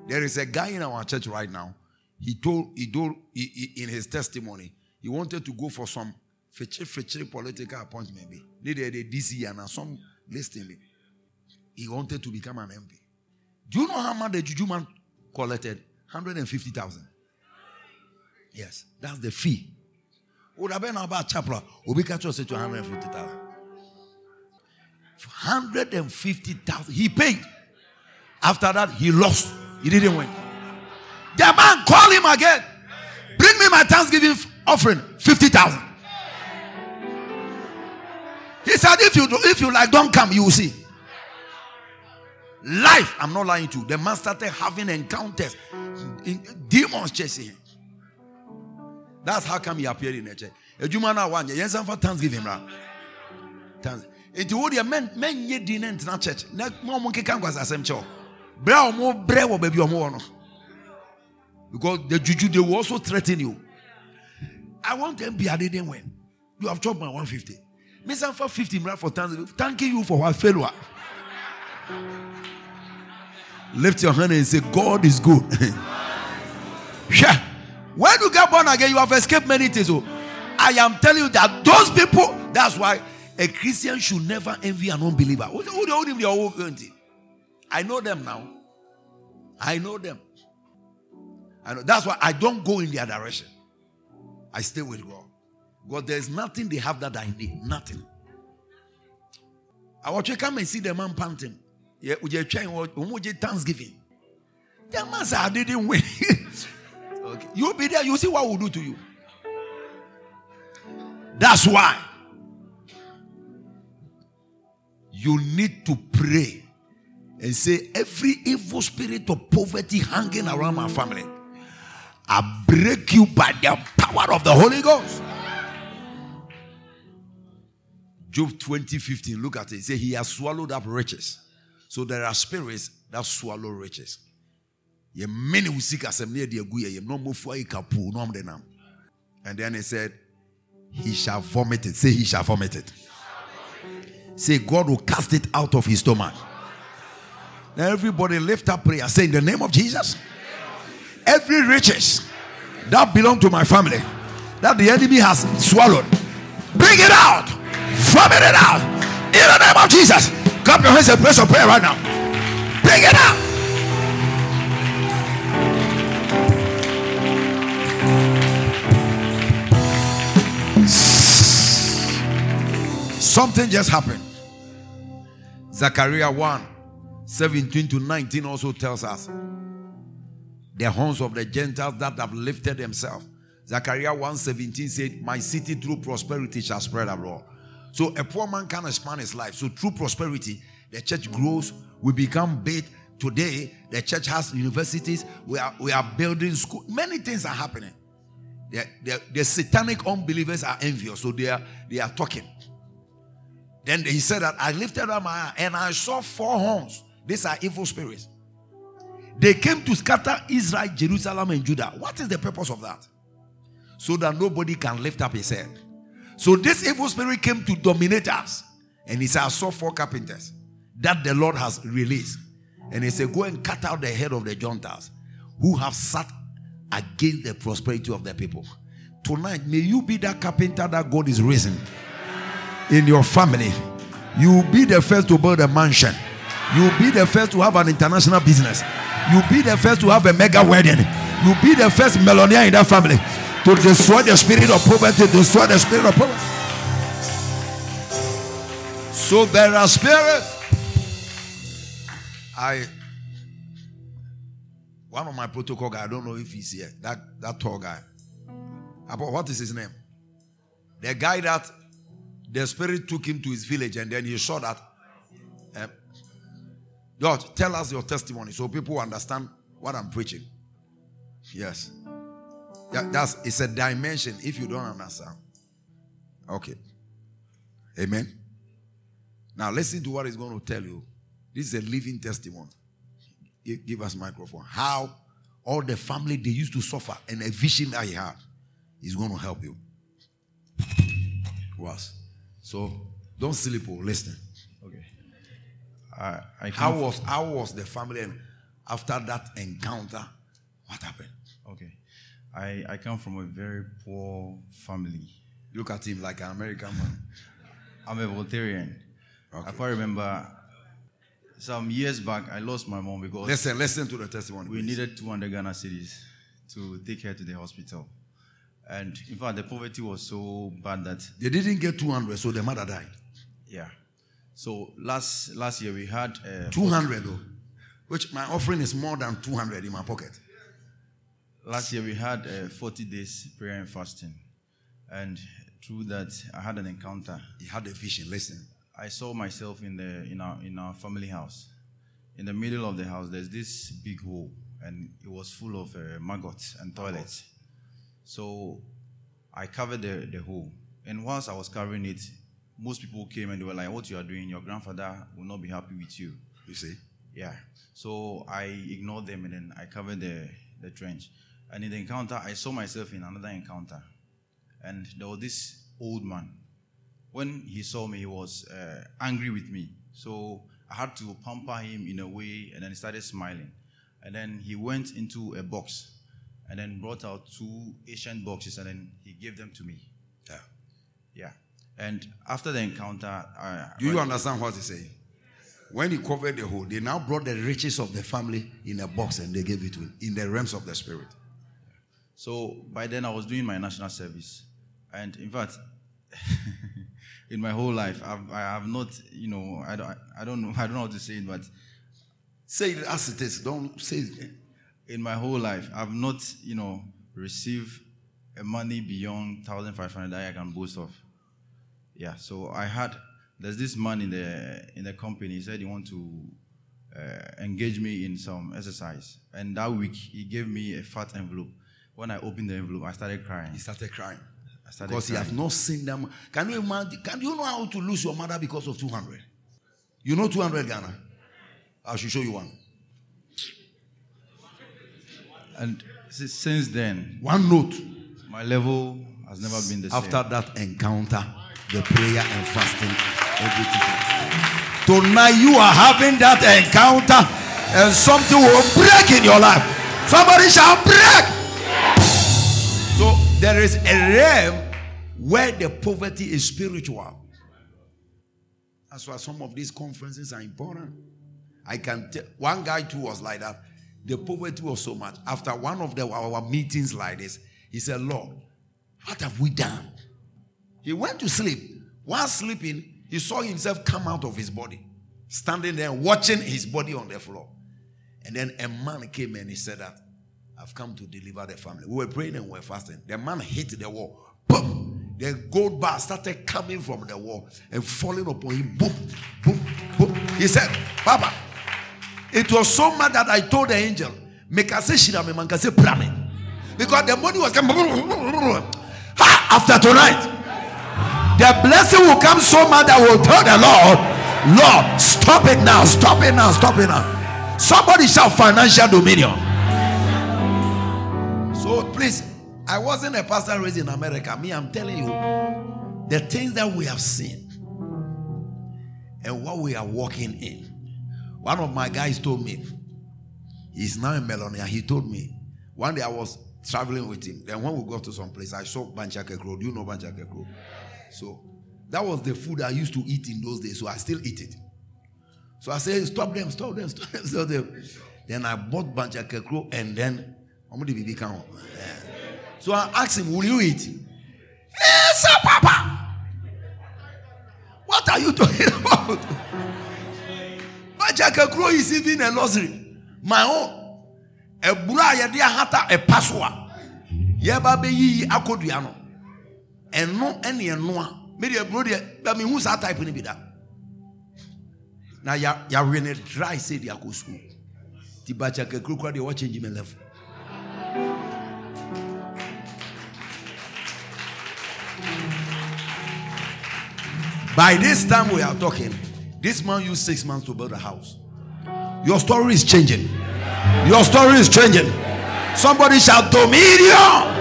There is a guy in our church right now. He told, he told he, he, in his testimony, he wanted to go for some political appointment. They did DC and uh, some Listen, he wanted to become an MP. Do you know how much the juju man collected? 150,000. Yes, that's the fee. Would have been about chapel. We catch us to 150,000. 150,000. He paid. After that, he lost. He didn't win. The man called him again. Bring me my Thanksgiving offering, 50,000. He said, if you do, if you like, don't come, you will see. Life, I'm not lying to you. The man started having encounters. Demons chasing him. That's how come he appeared in the church. A Juma now one yes, for Thanksgiving. Thanksgiving. It would be men men ye dinner in church. Next moment can go as a same church. Bra more bre or baby or more. Because the juju they will also threaten you. I want them be didn't win. You have chopped my 150. Miss for 50 for Thanksgiving. Thanking you for what failure. Lift your hand and say, God is good. yeah. When you get born again, you have escaped many things. So I am telling you that those people, that's why a Christian should never envy an unbeliever. I know them now. I know them. I know. That's why I don't go in their direction. I stay with God. God, there's nothing they have that I need. Nothing. I want you come and see the man panting. Yeah, Thanksgiving. The man said, I didn't win. okay. You'll be there, you see what we'll do to you. That's why you need to pray and say, Every evil spirit of poverty hanging around my family, I break you by the power of the Holy Ghost. Job 20 15, look at it. Say, He has swallowed up riches so there are spirits that swallow riches. Many seek as. And then he said, He shall vomit it. Say, He shall vomit it. Say, God will cast it out of his stomach. Now, everybody lift up prayer. Say, In the name of Jesus, every riches that belong to my family, that the enemy has swallowed, bring it out, vomit it out. In the name of Jesus. Clap your hands and press your prayer right now. Bring it out. Something just happened. Zechariah 1 17 to 19 also tells us the horns of the Gentiles that have lifted themselves. Zechariah 1 17 said, My city through prosperity shall spread abroad. So a poor man can expand his life. So through prosperity, the church grows. We become big. Today, the church has universities. We are, we are building school. Many things are happening. The, the, the satanic unbelievers are envious. So they are, they are talking. Then he said that I lifted up my eye and I saw four horns. These are evil spirits. They came to scatter Israel, Jerusalem, and Judah. What is the purpose of that? So that nobody can lift up his head. So this evil spirit came to dominate us. And he said, I saw four carpenters that the Lord has released. And he said, Go and cut out the head of the Gentiles who have sat against the prosperity of the people. Tonight, may you be that carpenter that God is raising in your family. You will be the first to build a mansion. You be the first to have an international business. You be the first to have a mega wedding. You be the first millionaire in that family to destroy the spirit of poverty, destroy the spirit of poverty. So there are spirits. I one of my protocol guy, I don't know if he's here. That that tall guy. About what is his name? The guy that the spirit took him to his village and then he saw that. Uh, George, tell us your testimony so people understand what I'm preaching. Yes. Yeah, that's it's a dimension if you don't understand. Okay. Amen. Now listen to what he's going to tell you. This is a living testimony. Give, give us microphone. How all the family they used to suffer and a vision that he had is going to help you. Was so don't sleep or listen. Okay. I, I how was how was the family and after that encounter? What happened? Okay. I, I come from a very poor family. Look at him like an American man. I'm a Voltarian. I quite remember some years back, I lost my mom because Listen, listen to the testimony. we please. needed 200 Ghana cedis to take her to the hospital. And in fact, the poverty was so bad that, They didn't get 200, so the mother died. yeah. So last last year we had uh, 200 though, which my offering is more than 200 in my pocket. last year we had uh, 40 days prayer and fasting, and through that I had an encounter. He had a vision. Listen. I saw myself in the in our in our family house. In the middle of the house, there's this big hole, and it was full of uh, maggots and toilets. So I covered the, the hole, and whilst I was covering it, most people came and they were like, "What you are doing? Your grandfather will not be happy with you." You see? Yeah. So I ignored them and then I covered the, the trench. And in the encounter, I saw myself in another encounter. And there was this old man. When he saw me, he was uh, angry with me. So I had to pamper him in a way and then he started smiling. And then he went into a box and then brought out two Asian boxes and then he gave them to me. Yeah. Yeah. And after the encounter, I, Do you understand what he's saying? When he covered the hole, they now brought the riches of the family in a box and they gave it to him in the realms of the spirit. So by then I was doing my national service, and in fact, in my whole life, I've, I have not, you know, I don't, I don't know, I don't know how to say it, but Say it as it is. Don't say it. In my whole life, I've not, you know, received a money beyond thousand five hundred that I can boast of. Yeah, so I had. There's this man in the in the company. He said he want to uh, engage me in some exercise, and that week he gave me a fat envelope. When I opened the envelope, I started crying. He started crying. I started Because he has not seen them. Can you imagine? Can you know how to lose your mother because of 200? You know 200 Ghana? I should show you one. And since then, One note. my level has never been the After same. After that encounter, the prayer and fasting, everything. Tonight you are having that encounter and something will break in your life. Somebody shall break. So there is a realm where the poverty is spiritual. That's why some of these conferences are important. I can tell one guy too was like that. The poverty was so much. After one of the, our meetings like this, he said, Lord, what have we done? He went to sleep. While sleeping, he saw himself come out of his body, standing there watching his body on the floor. And then a man came and he said that I've come to deliver the family. We were praying and we were fasting. The man hit the wall. Boom! The gold bar started coming from the wall and falling upon him. Boom, boom, boom. He said, Papa, it was so mad that I told the angel, prame. Because the money was coming. After tonight, the blessing will come so much that will tell the Lord, Lord, stop it now, stop it now, stop it now. Somebody shout financial dominion. So please, I wasn't a pastor raised in America. Me, I'm telling you, the things that we have seen and what we are walking in. One of my guys told me, he's now in Melonia. He told me one day I was traveling with him. Then when we got to some place, I saw Banchake Road. Do you know Banchake Road? So that was the food I used to eat in those days. So I still eat it. So I said, stop them, stop them, stop them, stop them. Then I bought Banchake Road and then I'm going to be become. So I asked him, will you eat? Yes, sir, Papa. What are you talking about? Banchake Road is even a luxury. My own. ebura a yɛde ahata ɛpa so a yɛba bɛyiyi akodua no ɛno ɛne ɛno a. Mede aburo deɛ ba mehu saa type no bi da? Na yɛawe ne dry sɛ de akɔ sukuu nti bakya kakuro kora deɛ wɔkyɛngye me level by this time we are talking this man used six months to build a house your story is changing your story is changing. Somebody shout dominion.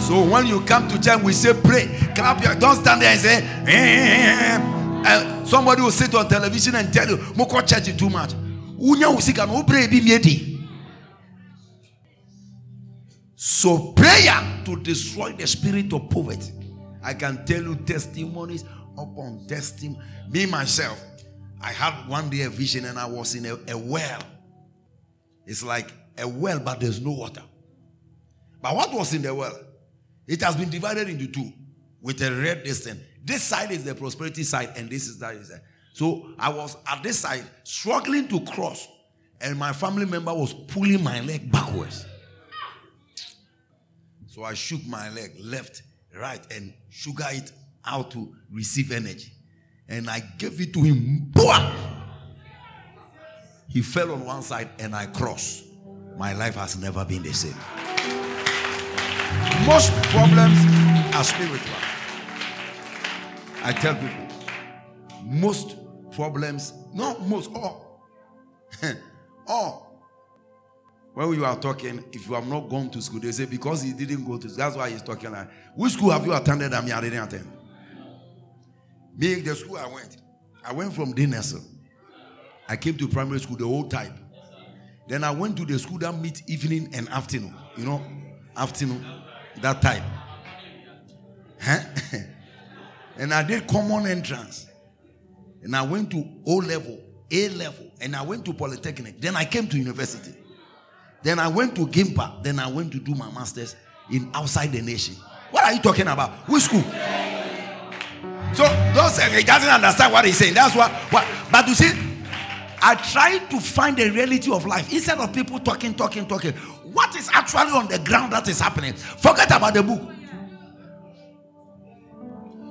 So when you come to church, we say pray, clap your. Don't stand there and say. "Eh." eh, eh, eh and somebody will sit on television and tell you, "Moko church is too much." Unya pray bi. So prayer to destroy the spirit of poverty. I can tell you testimonies upon testimony. Me myself, I had one day a vision and I was in a, a well. It's like a well, but there's no water. But what was in the well? It has been divided into two with a red distance. This side is the prosperity side, and this is that. Is. So I was at this side struggling to cross, and my family member was pulling my leg backwards. So I shook my leg left, right, and sugar it out to receive energy. And I gave it to him. Boom! He fell on one side and I crossed. My life has never been the same. Most problems are spiritual. I tell people, most problems, not most, all, all. When you are talking, if you have not gone to school, they say because he didn't go to school, that's why he's talking like. Which school have you attended me I didn't attend? Me, the school I went, I went from Dinesel. I came to primary school, the old type. Then I went to the school that meet evening and afternoon. You know, afternoon, that type. Huh? and I did common entrance. And I went to O level, A level, and I went to Polytechnic. Then I came to university. Then I went to Gimpa. Then I went to do my master's in outside the nation. What are you talking about? Which school? So don't say he doesn't understand what he's saying. That's what, what but you see, I try to find the reality of life instead of people talking, talking, talking. What is actually on the ground that is happening? Forget about the book.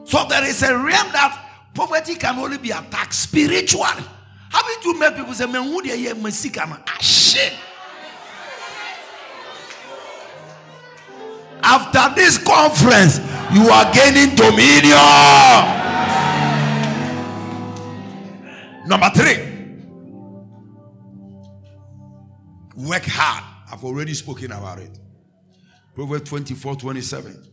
So there is a realm that poverty can only be attacked spiritually. Haven't you met people say, Man, who they hear Ah shit. After this conference, you are gaining dominion. Number three, work hard. I've already spoken about it. Proverbs 24 27.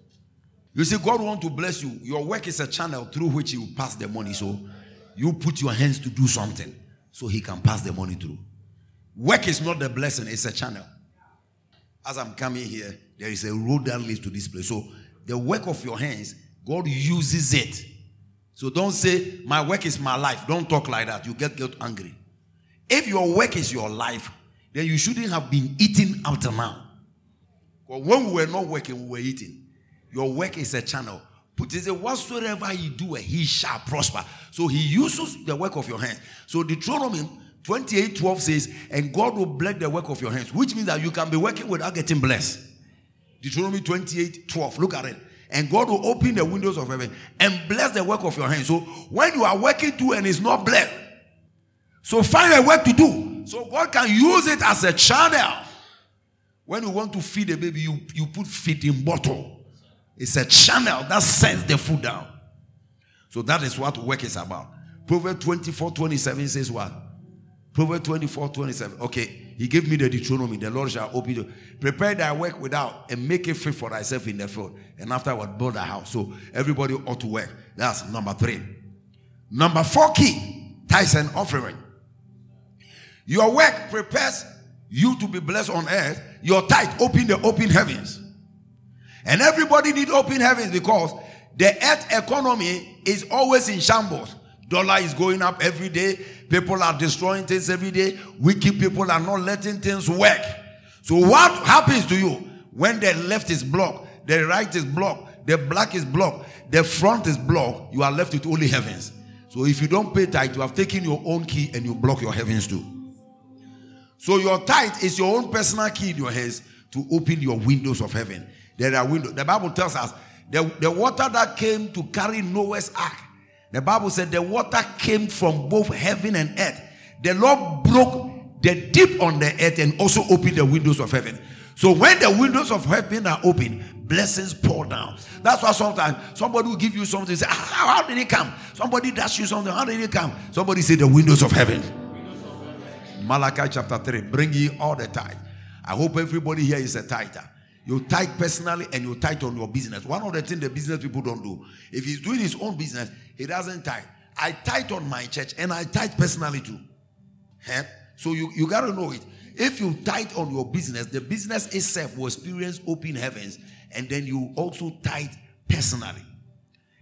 You see, God want to bless you. Your work is a channel through which He will pass the money. So you put your hands to do something so He can pass the money through. Work is not the blessing, it's a channel. As I'm coming here, there is a road that leads to this place. So the work of your hands, God uses it. So don't say, My work is my life. Don't talk like that. You get, get angry. If your work is your life, then you shouldn't have been eating up to now. But when we were not working, we were eating. Your work is a channel. Put it whatsoever you do, he shall prosper. So he uses the work of your hands. So Deuteronomy 28 12 says, and God will bless the work of your hands, which means that you can be working without getting blessed. Deuteronomy 28 12. Look at it. And God will open the windows of heaven and bless the work of your hands. So when you are working too and it's not blessed, so find a work to do. So God can use it as a channel. When you want to feed a baby, you, you put feeding bottle. It's a channel that sends the food down. So that is what work is about. Proverbs 24 27 says what? Proverbs 24 27. Okay. He gave me the Deuteronomy. The Lord shall open you. Prepare thy work without and make it fit for thyself in the field. And afterward, build a house. So everybody ought to work. That's number three. Number four key tithes and offering. Your work prepares you to be blessed on earth. Your tithe open the open heavens. And everybody need open heavens because the earth economy is always in shambles. Dollar is going up every day. People are destroying things every day. Wicked people are not letting things work. So what happens to you when the left is blocked, the right is blocked, the black is blocked, the front is blocked? You are left with only heavens. So if you don't pay tithe, you have taken your own key and you block your heavens too. So your tithe is your own personal key in your hands to open your windows of heaven. There are windows. The Bible tells us the, the water that came to carry Noah's ark the Bible said the water came from both heaven and earth. The Lord broke the deep on the earth and also opened the windows of heaven. So when the windows of heaven are open, blessings pour down. That's why sometimes somebody will give you something. Say, ah, how, how did it come? Somebody dash you something. How did it come? Somebody say the windows of heaven. Malachi chapter 3. Bring ye all the tithe. I hope everybody here is a tither. You tithe personally and you tithe on your business. One of the things the business people don't do. If he's doing his own business, he doesn't tithe. I tithe on my church and I tithe personally too. Huh? So you, you got to know it. If you tithe on your business, the business itself will experience open heavens and then you also tithe personally.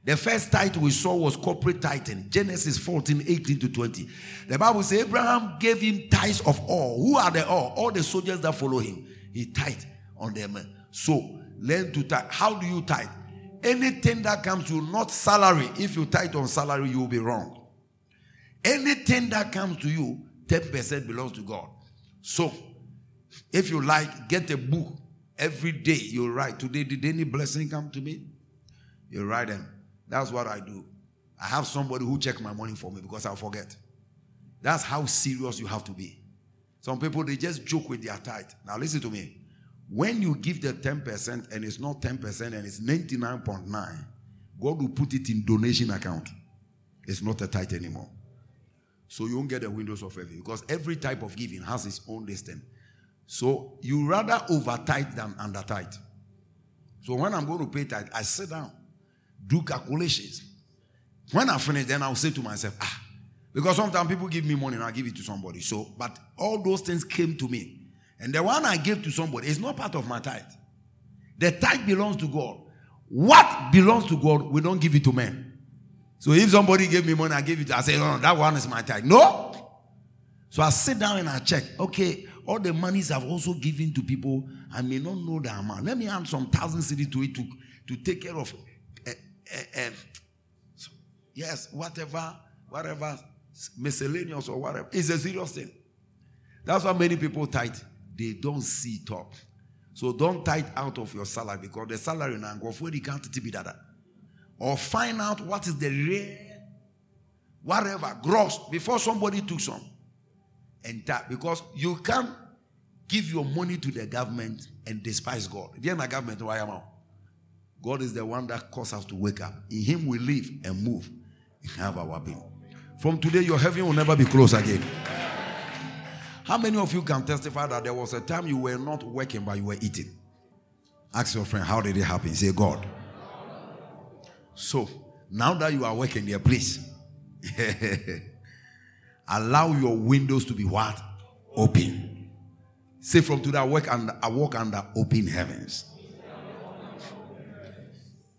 The first tithe we saw was corporate tithing, Genesis 14, 18 to 20. The Bible says Abraham gave him tithes of all. Who are the all? All the soldiers that follow him. He tithe on them. So learn to tithe. How do you tithe? Anything that comes to you, not salary. If you tithe on salary, you will be wrong. Anything that comes to you, 10% belongs to God. So, if you like, get a book. Every day you write, Today, did any blessing come to me? You write them. That's what I do. I have somebody who check my money for me because I'll forget. That's how serious you have to be. Some people, they just joke with their tithe. Now, listen to me. When you give the 10% and it's not 10% and it's 99.9, God will put it in donation account. It's not a tithe anymore. So you won't get the windows of heaven because every type of giving has its own distance. So you rather over tithe than under tithe. So when I'm going to pay tithe, I sit down, do calculations. When I finish, then I'll say to myself, ah, because sometimes people give me money and I give it to somebody. So, but all those things came to me. And the one I gave to somebody is not part of my tithe. The tithe belongs to God. What belongs to God, we don't give it to men. So if somebody gave me money, I give it, I say, no, no, that one is my tithe. No. So I sit down and I check. Okay, all the monies I've also given to people, I may not know the amount. Let me add some thousand cedis to it to, to take care of, uh, uh, uh, yes, whatever, whatever, miscellaneous or whatever. It's a serious thing. That's why many people tithe. They don't see top. So don't tithe out of your salary because the salary the count to be that. Or find out what is the real, whatever, gross, before somebody took some. And that, because you can't give your money to the government and despise God. The end government, why am I? God is the one that causes us to wake up. In Him we live and move and have our being. From today, your heaven will never be closed again. How many of you can testify that there was a time you were not working but you were eating? Ask your friend, how did it happen? Say, God. So, now that you are working there, please allow your windows to be what? Open. Say from today, I work under, I uh, walk under open heavens.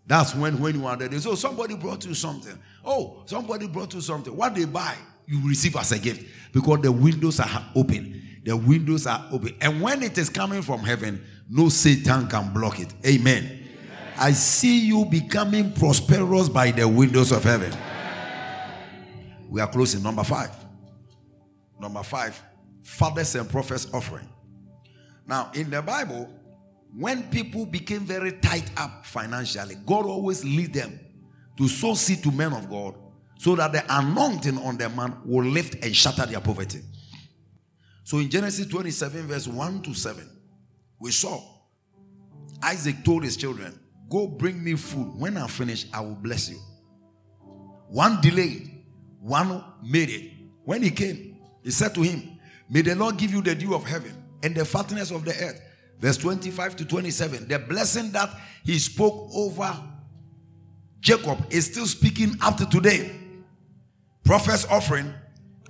That's when when you are there. So somebody brought you something. Oh, somebody brought you something. What they buy, you receive as a gift because the windows are open. The windows are open. And when it is coming from heaven, no Satan can block it. Amen. Amen. I see you becoming prosperous by the windows of heaven. We are closing. Number five. Number five, fathers and prophets offering. Now, in the Bible, when people became very tight up financially, God always lead them to sow seed to men of God so that the anointing on the man will lift and shatter their poverty. So in Genesis 27, verse 1 to 7, we saw Isaac told his children, Go bring me food. When I finish, I will bless you. One delayed, one made it. When he came, he said to him, May the Lord give you the dew of heaven and the fatness of the earth. Verse 25 to 27. The blessing that he spoke over Jacob is still speaking to today. Prophet's offering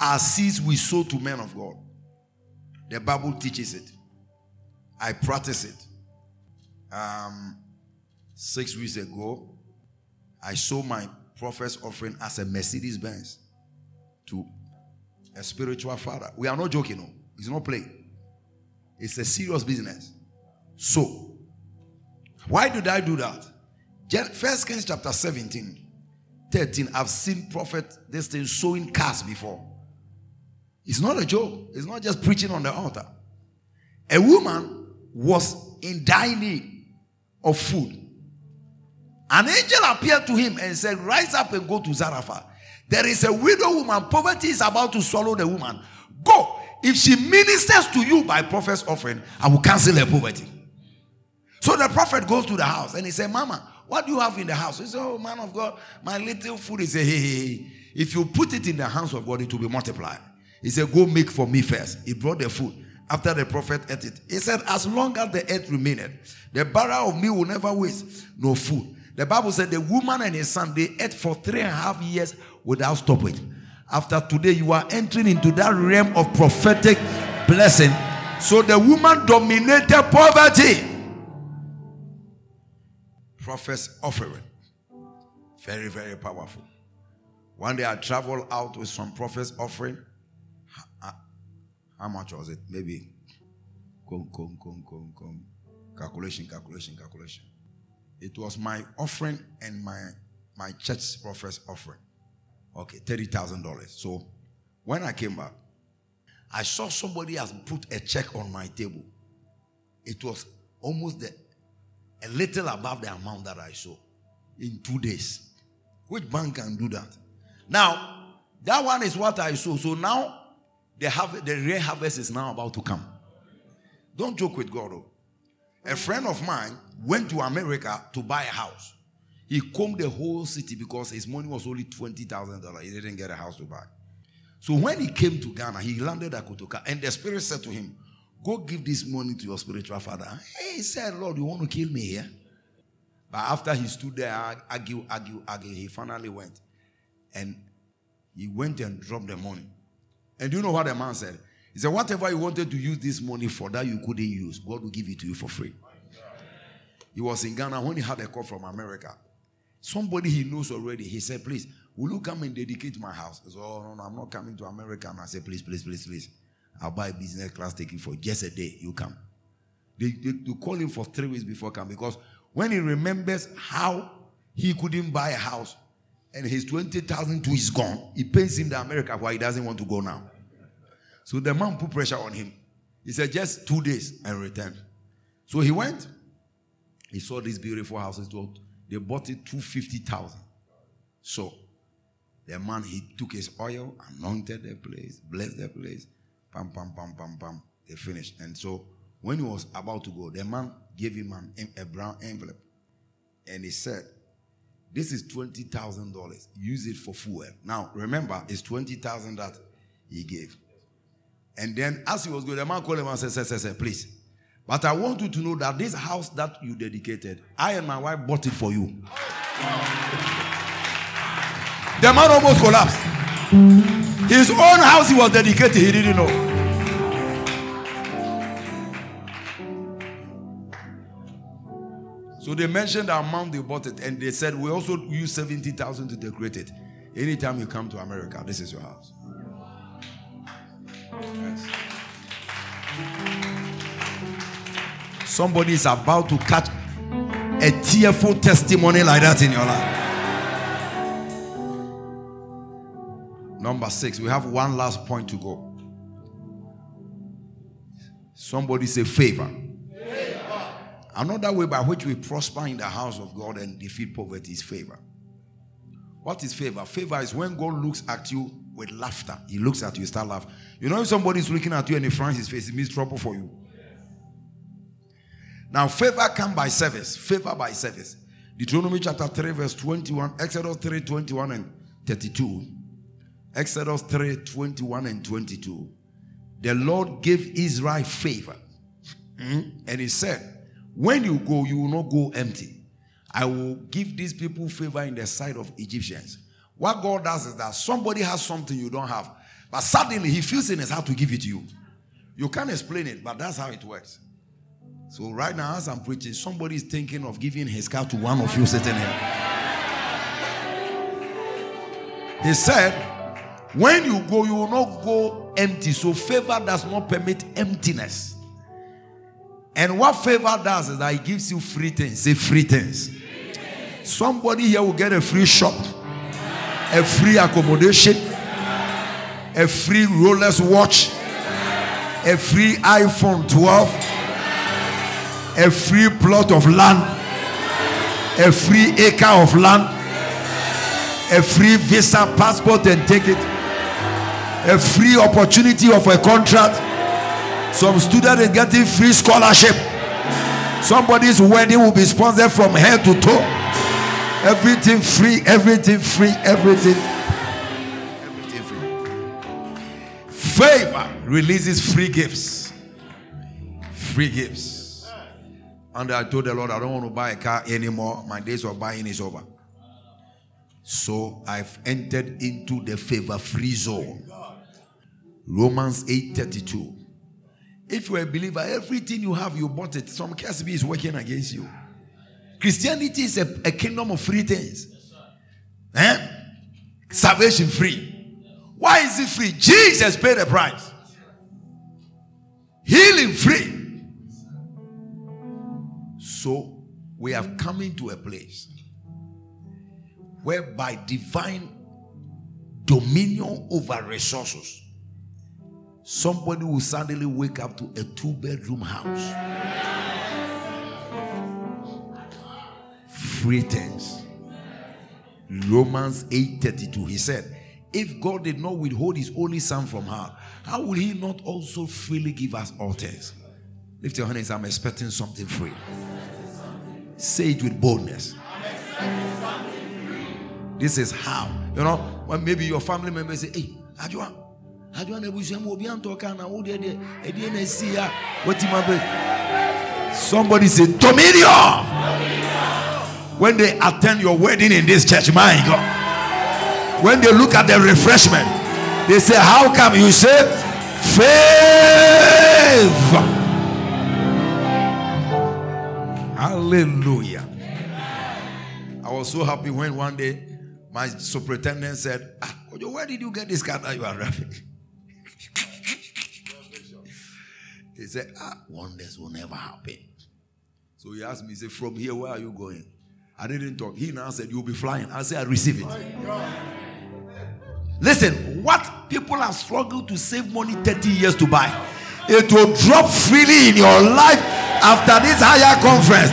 are seeds we sow to men of God. The Bible teaches it. I practice it. Um, six weeks ago, I sold my prophet's offering as a Mercedes Benz to a spiritual father. We are not joking, no. It's not play. It's a serious business. So, why did I do that? First Kings chapter 17. 13, I've seen prophet this thing sowing cars before. It's not a joke. It's not just preaching on the altar. A woman was in dire need of food. An angel appeared to him and said, Rise up and go to Zarephath. There is a widow woman. Poverty is about to swallow the woman. Go. If she ministers to you by prophet's offering, I will cancel her poverty. So the prophet goes to the house and he said, Mama, what do you have in the house? He said, Oh, man of God, my little food. He said, Hey, hey, hey. If you put it in the hands of God, it will be multiplied. He said, Go make for me first. He brought the food. After the prophet ate it, he said, As long as the earth remained, the barrel of me will never waste no food. The Bible said the woman and his son they ate for three and a half years without stopping. After today, you are entering into that realm of prophetic blessing. So the woman dominated poverty. Prophet's offering. Very, very powerful. One day I traveled out with some prophets offering. How uh, much was it? Maybe. Come, come, come, come, come. Calculation, calculation, calculation. It was my offering and my my church prophets offering. Okay, thirty thousand dollars. So when I came back, I saw somebody has put a check on my table. It was almost the, a little above the amount that I saw in two days. Which bank can do that? Now, that one is what I saw. So now the, harvest, the real harvest is now about to come. Don't joke with God. Though. A friend of mine went to America to buy a house. He combed the whole city because his money was only $20,000. He didn't get a house to buy. So when he came to Ghana, he landed at Kotoka and the spirit said to him, Go give this money to your spiritual father. Hey, He said, Lord, you want to kill me here? But after he stood there, argue, argue, argue, he finally went. And he went and dropped the money. And do you know what the man said? He said, Whatever you wanted to use this money for that you couldn't use, God will give it to you for free. He was in Ghana when he had a call from America. Somebody he knows already. He said, Please, will you come and dedicate my house? He said, Oh, no, no, I'm not coming to America. And I said, Please, please, please, please. I'll buy business class ticket for just a day. You come. They, they, they call him for three weeks before come because when he remembers how he couldn't buy a house and his 20,000 to is gone, he pays him the America why he doesn't want to go now. So the man put pressure on him. He said, just two days and return. So he went. He saw these beautiful houses. They bought it 250,000. So the man, he took his oil, anointed the place, blessed the place. Pam, pam, pam, pam, pam. They finished. And so when he was about to go, the man gave him an, a brown envelope. And he said, This is $20,000. Use it for fuel. Now, remember, it's 20000 that he gave. And then, as he was going, the man called him and said, say, say, please. But I want you to know that this house that you dedicated, I and my wife bought it for you. The man almost collapsed. His own house he was dedicated, he didn't know. So they mentioned the amount they bought it, and they said we also use 70,000 to decorate it. Anytime you come to America, this is your house. Yes. Somebody is about to catch a tearful testimony like that in your life. Number six, we have one last point to go. Somebody say favor. Another way by which we prosper in the house of God and defeat poverty is favor. What is favor? Favor is when God looks at you with laughter. He looks at you, start laughing. You know, if somebody is looking at you and he frowns his face, it means trouble for you. Now, favor comes by service. Favor by service. Deuteronomy chapter 3, verse 21, Exodus 3, 21 and 32. Exodus 3, 21 and 22. The Lord gave Israel favor. Mm-hmm. And he said, when you go, you will not go empty. I will give these people favor in the sight of Egyptians. What God does is that somebody has something you don't have, but suddenly he feels in his heart to give it to you. You can't explain it, but that's how it works. So, right now, as I'm preaching, somebody is thinking of giving his car to one of you sitting here. He said, When you go, you will not go empty. So, favor does not permit emptiness. And what favor does is that it gives you free things. Say free things. Somebody here will get a free shop, a free accommodation, a free Rolex watch, a free iPhone 12, a free plot of land, a free acre of land, a free visa, passport, and ticket, a free opportunity of a contract some student is getting free scholarship. Somebody's wedding will be sponsored from head to toe. Everything free, everything free, everything. Everything free. Favor releases free gifts. Free gifts. And I told the Lord, I don't want to buy a car anymore. My days of buying is over. So I've entered into the favor free zone. Romans 8 32. If you're a believer, everything you have, you bought it. Some KSB is working against you. Christianity is a, a kingdom of free things. Eh? Salvation free. Why is it free? Jesus paid the price. Healing free. So we have come into a place whereby divine dominion over resources, somebody will suddenly wake up to a two bedroom house. Free things. Romans 8:32. He said, If God did not withhold his only son from her, how will he not also freely give us all things? Lift your hands. I'm expecting something free. Say it with boldness. This is how. You know, when maybe your family members say, Hey, Adjoa, Adjoa Nebusham will be on talking now. What Somebody say, Dominion. When they attend your wedding in this church, my God. When they look at the refreshment, they say, How come you say favor? Hallelujah. I was so happy when one day my superintendent said, ah, Where did you get this car that you are driving? He said, ah, Wonders will never happen. So he asked me, he said, From here, where are you going? I didn't talk. He now said, You'll be flying. I said, I receive it. Listen, what people have struggled to save money 30 years to buy, it will drop freely in your life after this higher conference.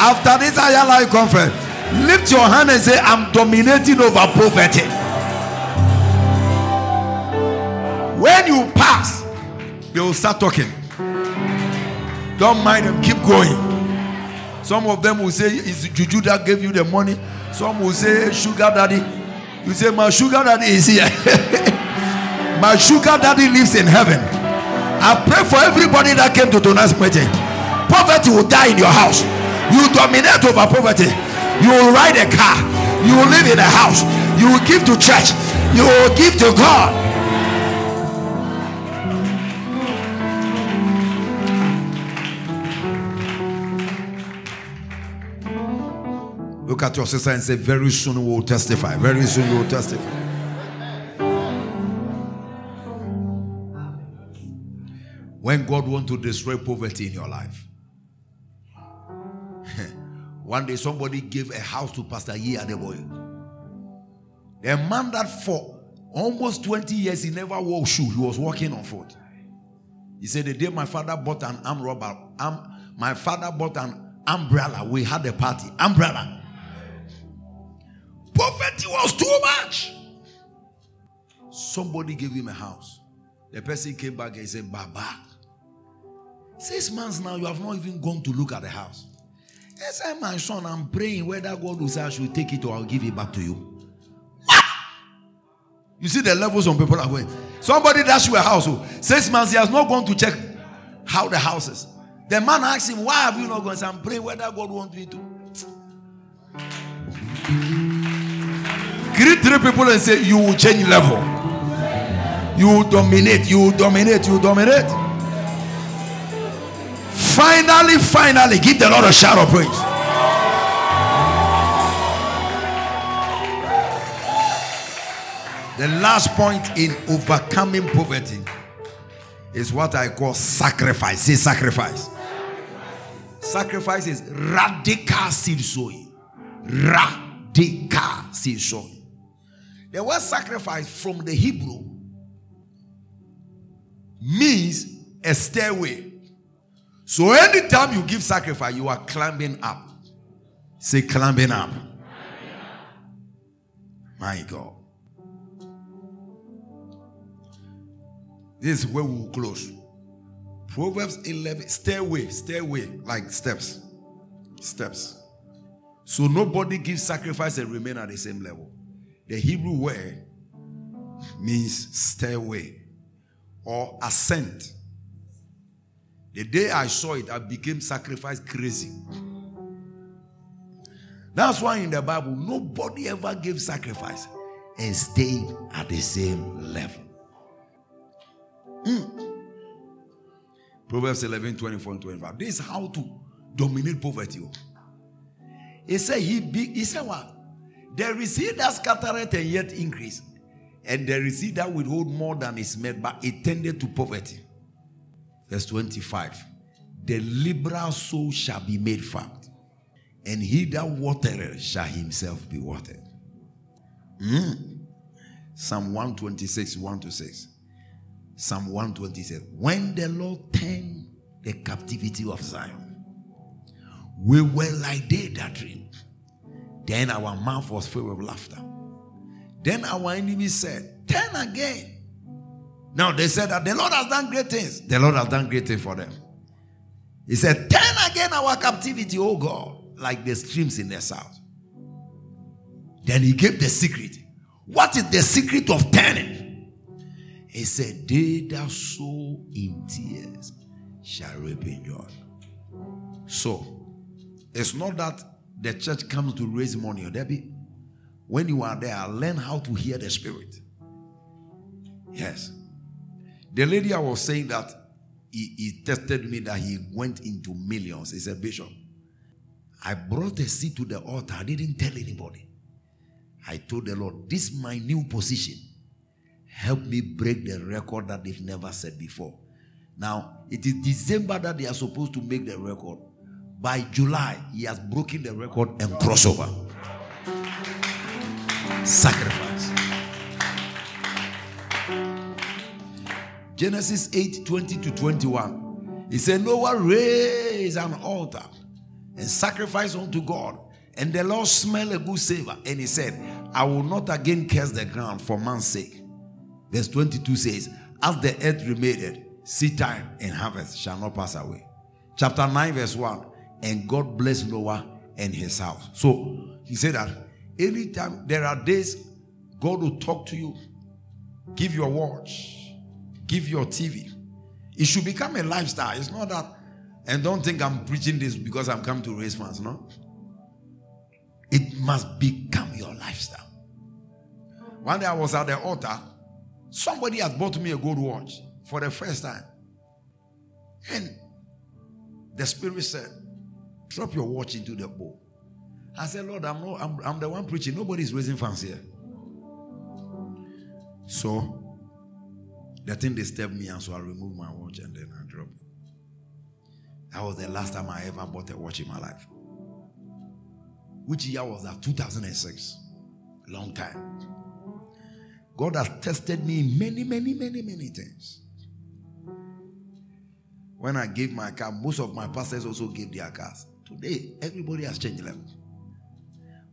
After this higher life conference, lift your hand and say, I'm dominating over poverty. When you pass, they will start talking. Don't mind them, keep going. Some of them will say, It's Juju that gave you the money. Some will say, Sugar daddy. You say, My sugar daddy is here. My sugar daddy lives in heaven. I pray for everybody that came to tonight's meeting. Poverty will die in your house. You dominate over poverty. You will ride a car. You will live in a house. You will give to church. You will give to God. Look at your sister and say, Very soon we will testify. Very soon we will testify. When God wants to destroy poverty in your life, one day somebody gave a house to Pastor Yi Adeboye. A man that for almost 20 years he never wore shoe, he was walking on foot. He said, The day my father bought an arm rubber, um, my father bought an umbrella, we had a party. Umbrella. Poverty was too much. Somebody gave him a house. The person came back and said, Baba, six months now, you have not even gone to look at the house. I said, My son, I'm praying whether God will say I should take it or I'll give it back to you. What? You see the levels on people are going. Somebody dash you a house. Oh, six months, he has not gone to check how the house is. The man asked him, Why have you not gone? I'm praying whether God wants me to. Greet three people and say, You will change level. You will dominate. You will dominate. You will dominate. Finally, finally, give the Lord a shout of praise. The last point in overcoming poverty is what I call sacrifice. Say sacrifice. Sacrifice is radical seed. Radical seed. The word sacrifice from the Hebrew means a stairway. So anytime you give sacrifice, you are climbing up. Say climbing up. My God. This is where we will close. Proverbs 11, stairway, stairway, like steps. Steps. So nobody gives sacrifice and remain at the same level. The Hebrew word means stairway or ascent. The day I saw it, I became sacrifice crazy. That's why in the Bible, nobody ever gave sacrifice and stayed at the same level. Mm. Proverbs 11 24 and 25. This is how to dominate poverty. He said, he, be, he said, what? There is he that scattereth and yet increase, and there is he that withhold more than is meant, but it tended to poverty. Verse 25 The liberal soul shall be made fat, and he that watereth shall himself be watered. Mm. Psalm 126, 1 to 6. Psalm 126. When the Lord turned the captivity of Zion, we were like they that. Then our mouth was filled with laughter. Then our enemies said, Turn again. Now they said that the Lord has done great things. The Lord has done great things for them. He said, Turn again our captivity, O God, like the streams in the south. Then he gave the secret. What is the secret of turning? He said, They that sow in tears shall reap in joy. So, it's not that the church comes to raise money Debbie. When you are there, learn how to hear the spirit. Yes. The lady I was saying that he, he tested me that he went into millions. He said, Bishop, I brought a seat to the altar. I didn't tell anybody. I told the Lord, this is my new position. Help me break the record that they've never said before. Now, it is December that they are supposed to make the record. By July, he has broken the record and crossover. Sacrifice. Genesis 8 20 to 21. He said, Noah raised an altar and sacrificed unto God. And the Lord smelled a good savor. And he said, I will not again curse the ground for man's sake. Verse 22 says, As the earth remained, seed time and harvest shall not pass away. Chapter 9, verse 1. And God blessed Noah and his house. So he said that anytime there are days God will talk to you, give your watch, give your TV. It should become a lifestyle. It's not that, and don't think I'm preaching this because I'm coming to raise funds, no? It must become your lifestyle. One day I was at the altar, somebody has bought me a gold watch for the first time. And the Spirit said, Drop your watch into the bowl. I said, Lord, I'm, not, I'm, I'm the one preaching. Nobody's raising funds here. So the thing disturbed me, and so I removed my watch and then I dropped it. That was the last time I ever bought a watch in my life. Which year was that? 2006. Long time. God has tested me many, many, many, many things. When I gave my car, most of my pastors also gave their cars. Today, everybody has changed level.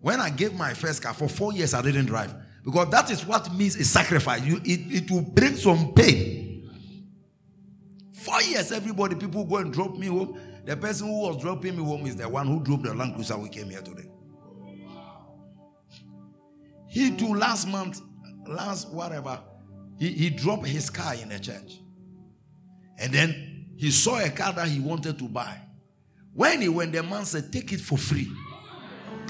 When I gave my first car, for four years I didn't drive. Because that is what means a sacrifice. You, it, it will bring some pain. Four years, everybody, people go and drop me home. The person who was dropping me home is the one who drove the Land Cruiser we came here today. He too, last month, last whatever, he, he dropped his car in the church. And then he saw a car that he wanted to buy. When he went, the man said, Take it for free.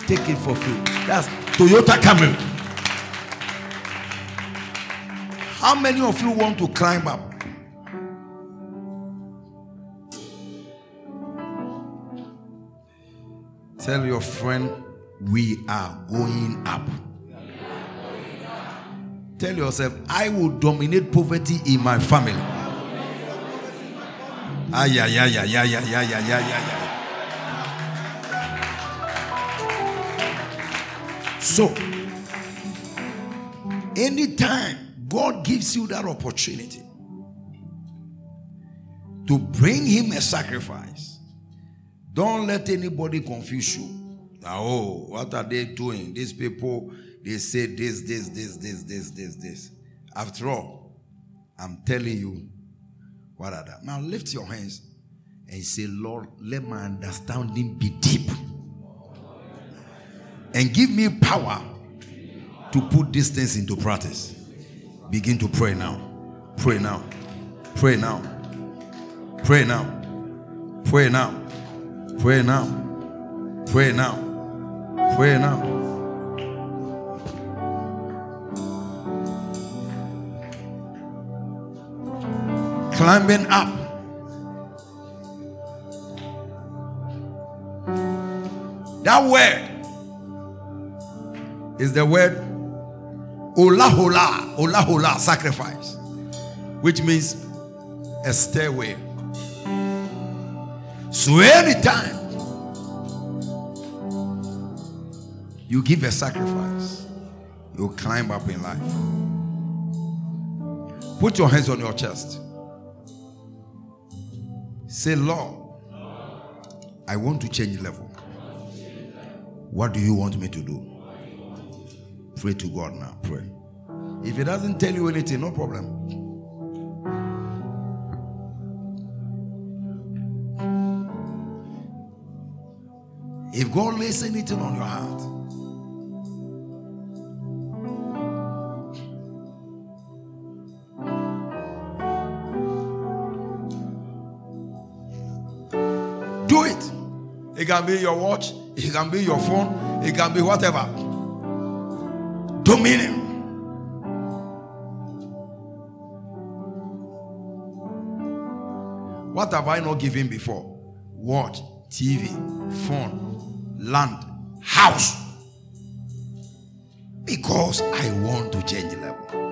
Take it for free. That's Toyota Camry. How many of you want to climb up? Tell your friend, we are going up. Tell yourself, I will dominate poverty in my family. Ah, yeah, yeah, yeah, yeah, yeah, yeah, yeah, yeah, yeah, So, anytime God gives you that opportunity to bring Him a sacrifice, don't let anybody confuse you. Oh, what are they doing? These people, they say this, this, this, this, this, this, this. After all, I'm telling you what are that. Now lift your hands and say, Lord, let my understanding be deep. And give me power to put these things into practice. Begin to pray now. Pray now. Pray now. Pray now. Pray now. Pray now. Pray now. Pray now. Climbing up. That word is the word Ola Hola, Ola Hola, sacrifice, which means a stairway. So anytime you give a sacrifice, you climb up in life. Put your hands on your chest. Say, Lord, I want to change level. What do you want me to do? Pray to God now. Pray. If He doesn't tell you anything, no problem. If God lays anything on your heart, do it. It can be your watch, it can be your phone, it can be whatever. Dominion. What have I not given before? Watch, TV, phone, land, house. Because I want to change level.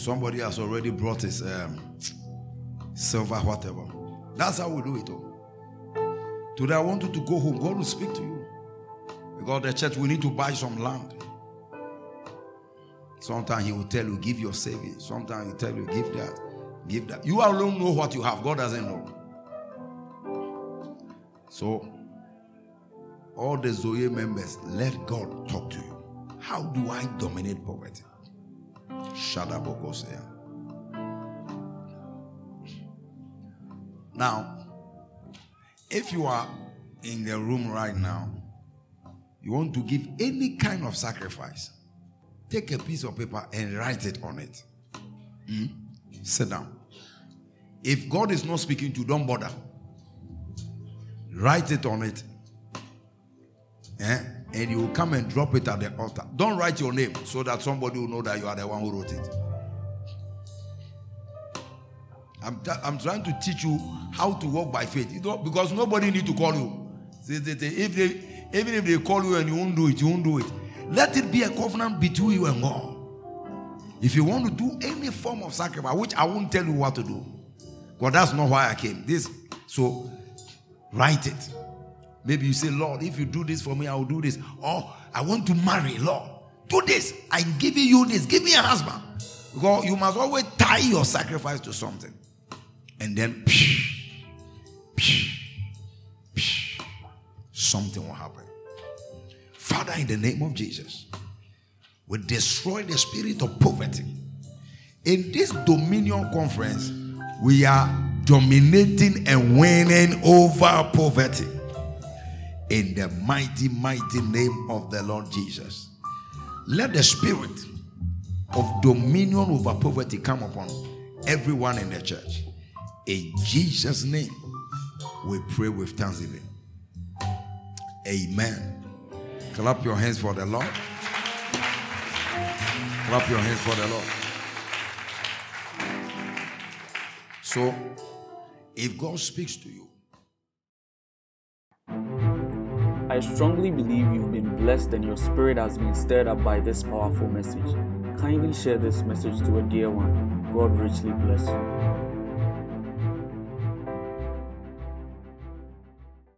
Somebody has already brought his um, silver, whatever. That's how we do it. Oh. Today I want you to go home. God will speak to you. Because the church, we need to buy some land. Sometimes he will tell you, give your savings. Sometimes he will tell you, give that, give that. You alone know what you have. God doesn't know. So, all the Zoe members, let God talk to you. How do I dominate poverty? Shadabokosea. Now, if you are in the room right now, you want to give any kind of sacrifice, take a piece of paper and write it on it. Hmm? Sit down. If God is not speaking to you, don't bother. Write it on it. Eh? And you will come and drop it at the altar. Don't write your name so that somebody will know that you are the one who wrote it. I'm, I'm trying to teach you how to walk by faith. Because nobody need to call you. If they, even if they call you and you won't do it, you won't do it. Let it be a covenant between you and God. If you want to do any form of sacrifice, which I won't tell you what to do, because that's not why I came. This, so write it. Maybe you say, Lord, if you do this for me, I will do this. Or I want to marry, Lord. Do this. I'm giving you this. Give me a husband. Because you must always tie your sacrifice to something. And then psh, psh, psh, something will happen. Father, in the name of Jesus, we destroy the spirit of poverty. In this Dominion conference, we are dominating and winning over poverty. In the mighty, mighty name of the Lord Jesus. Let the spirit of dominion over poverty come upon everyone in the church. In Jesus' name, we pray with thanksgiving. Amen. Clap your hands for the Lord. Clap your hands for the Lord. So, if God speaks to you, I strongly believe you've been blessed and your spirit has been stirred up by this powerful message. Kindly share this message to a dear one. God richly bless you.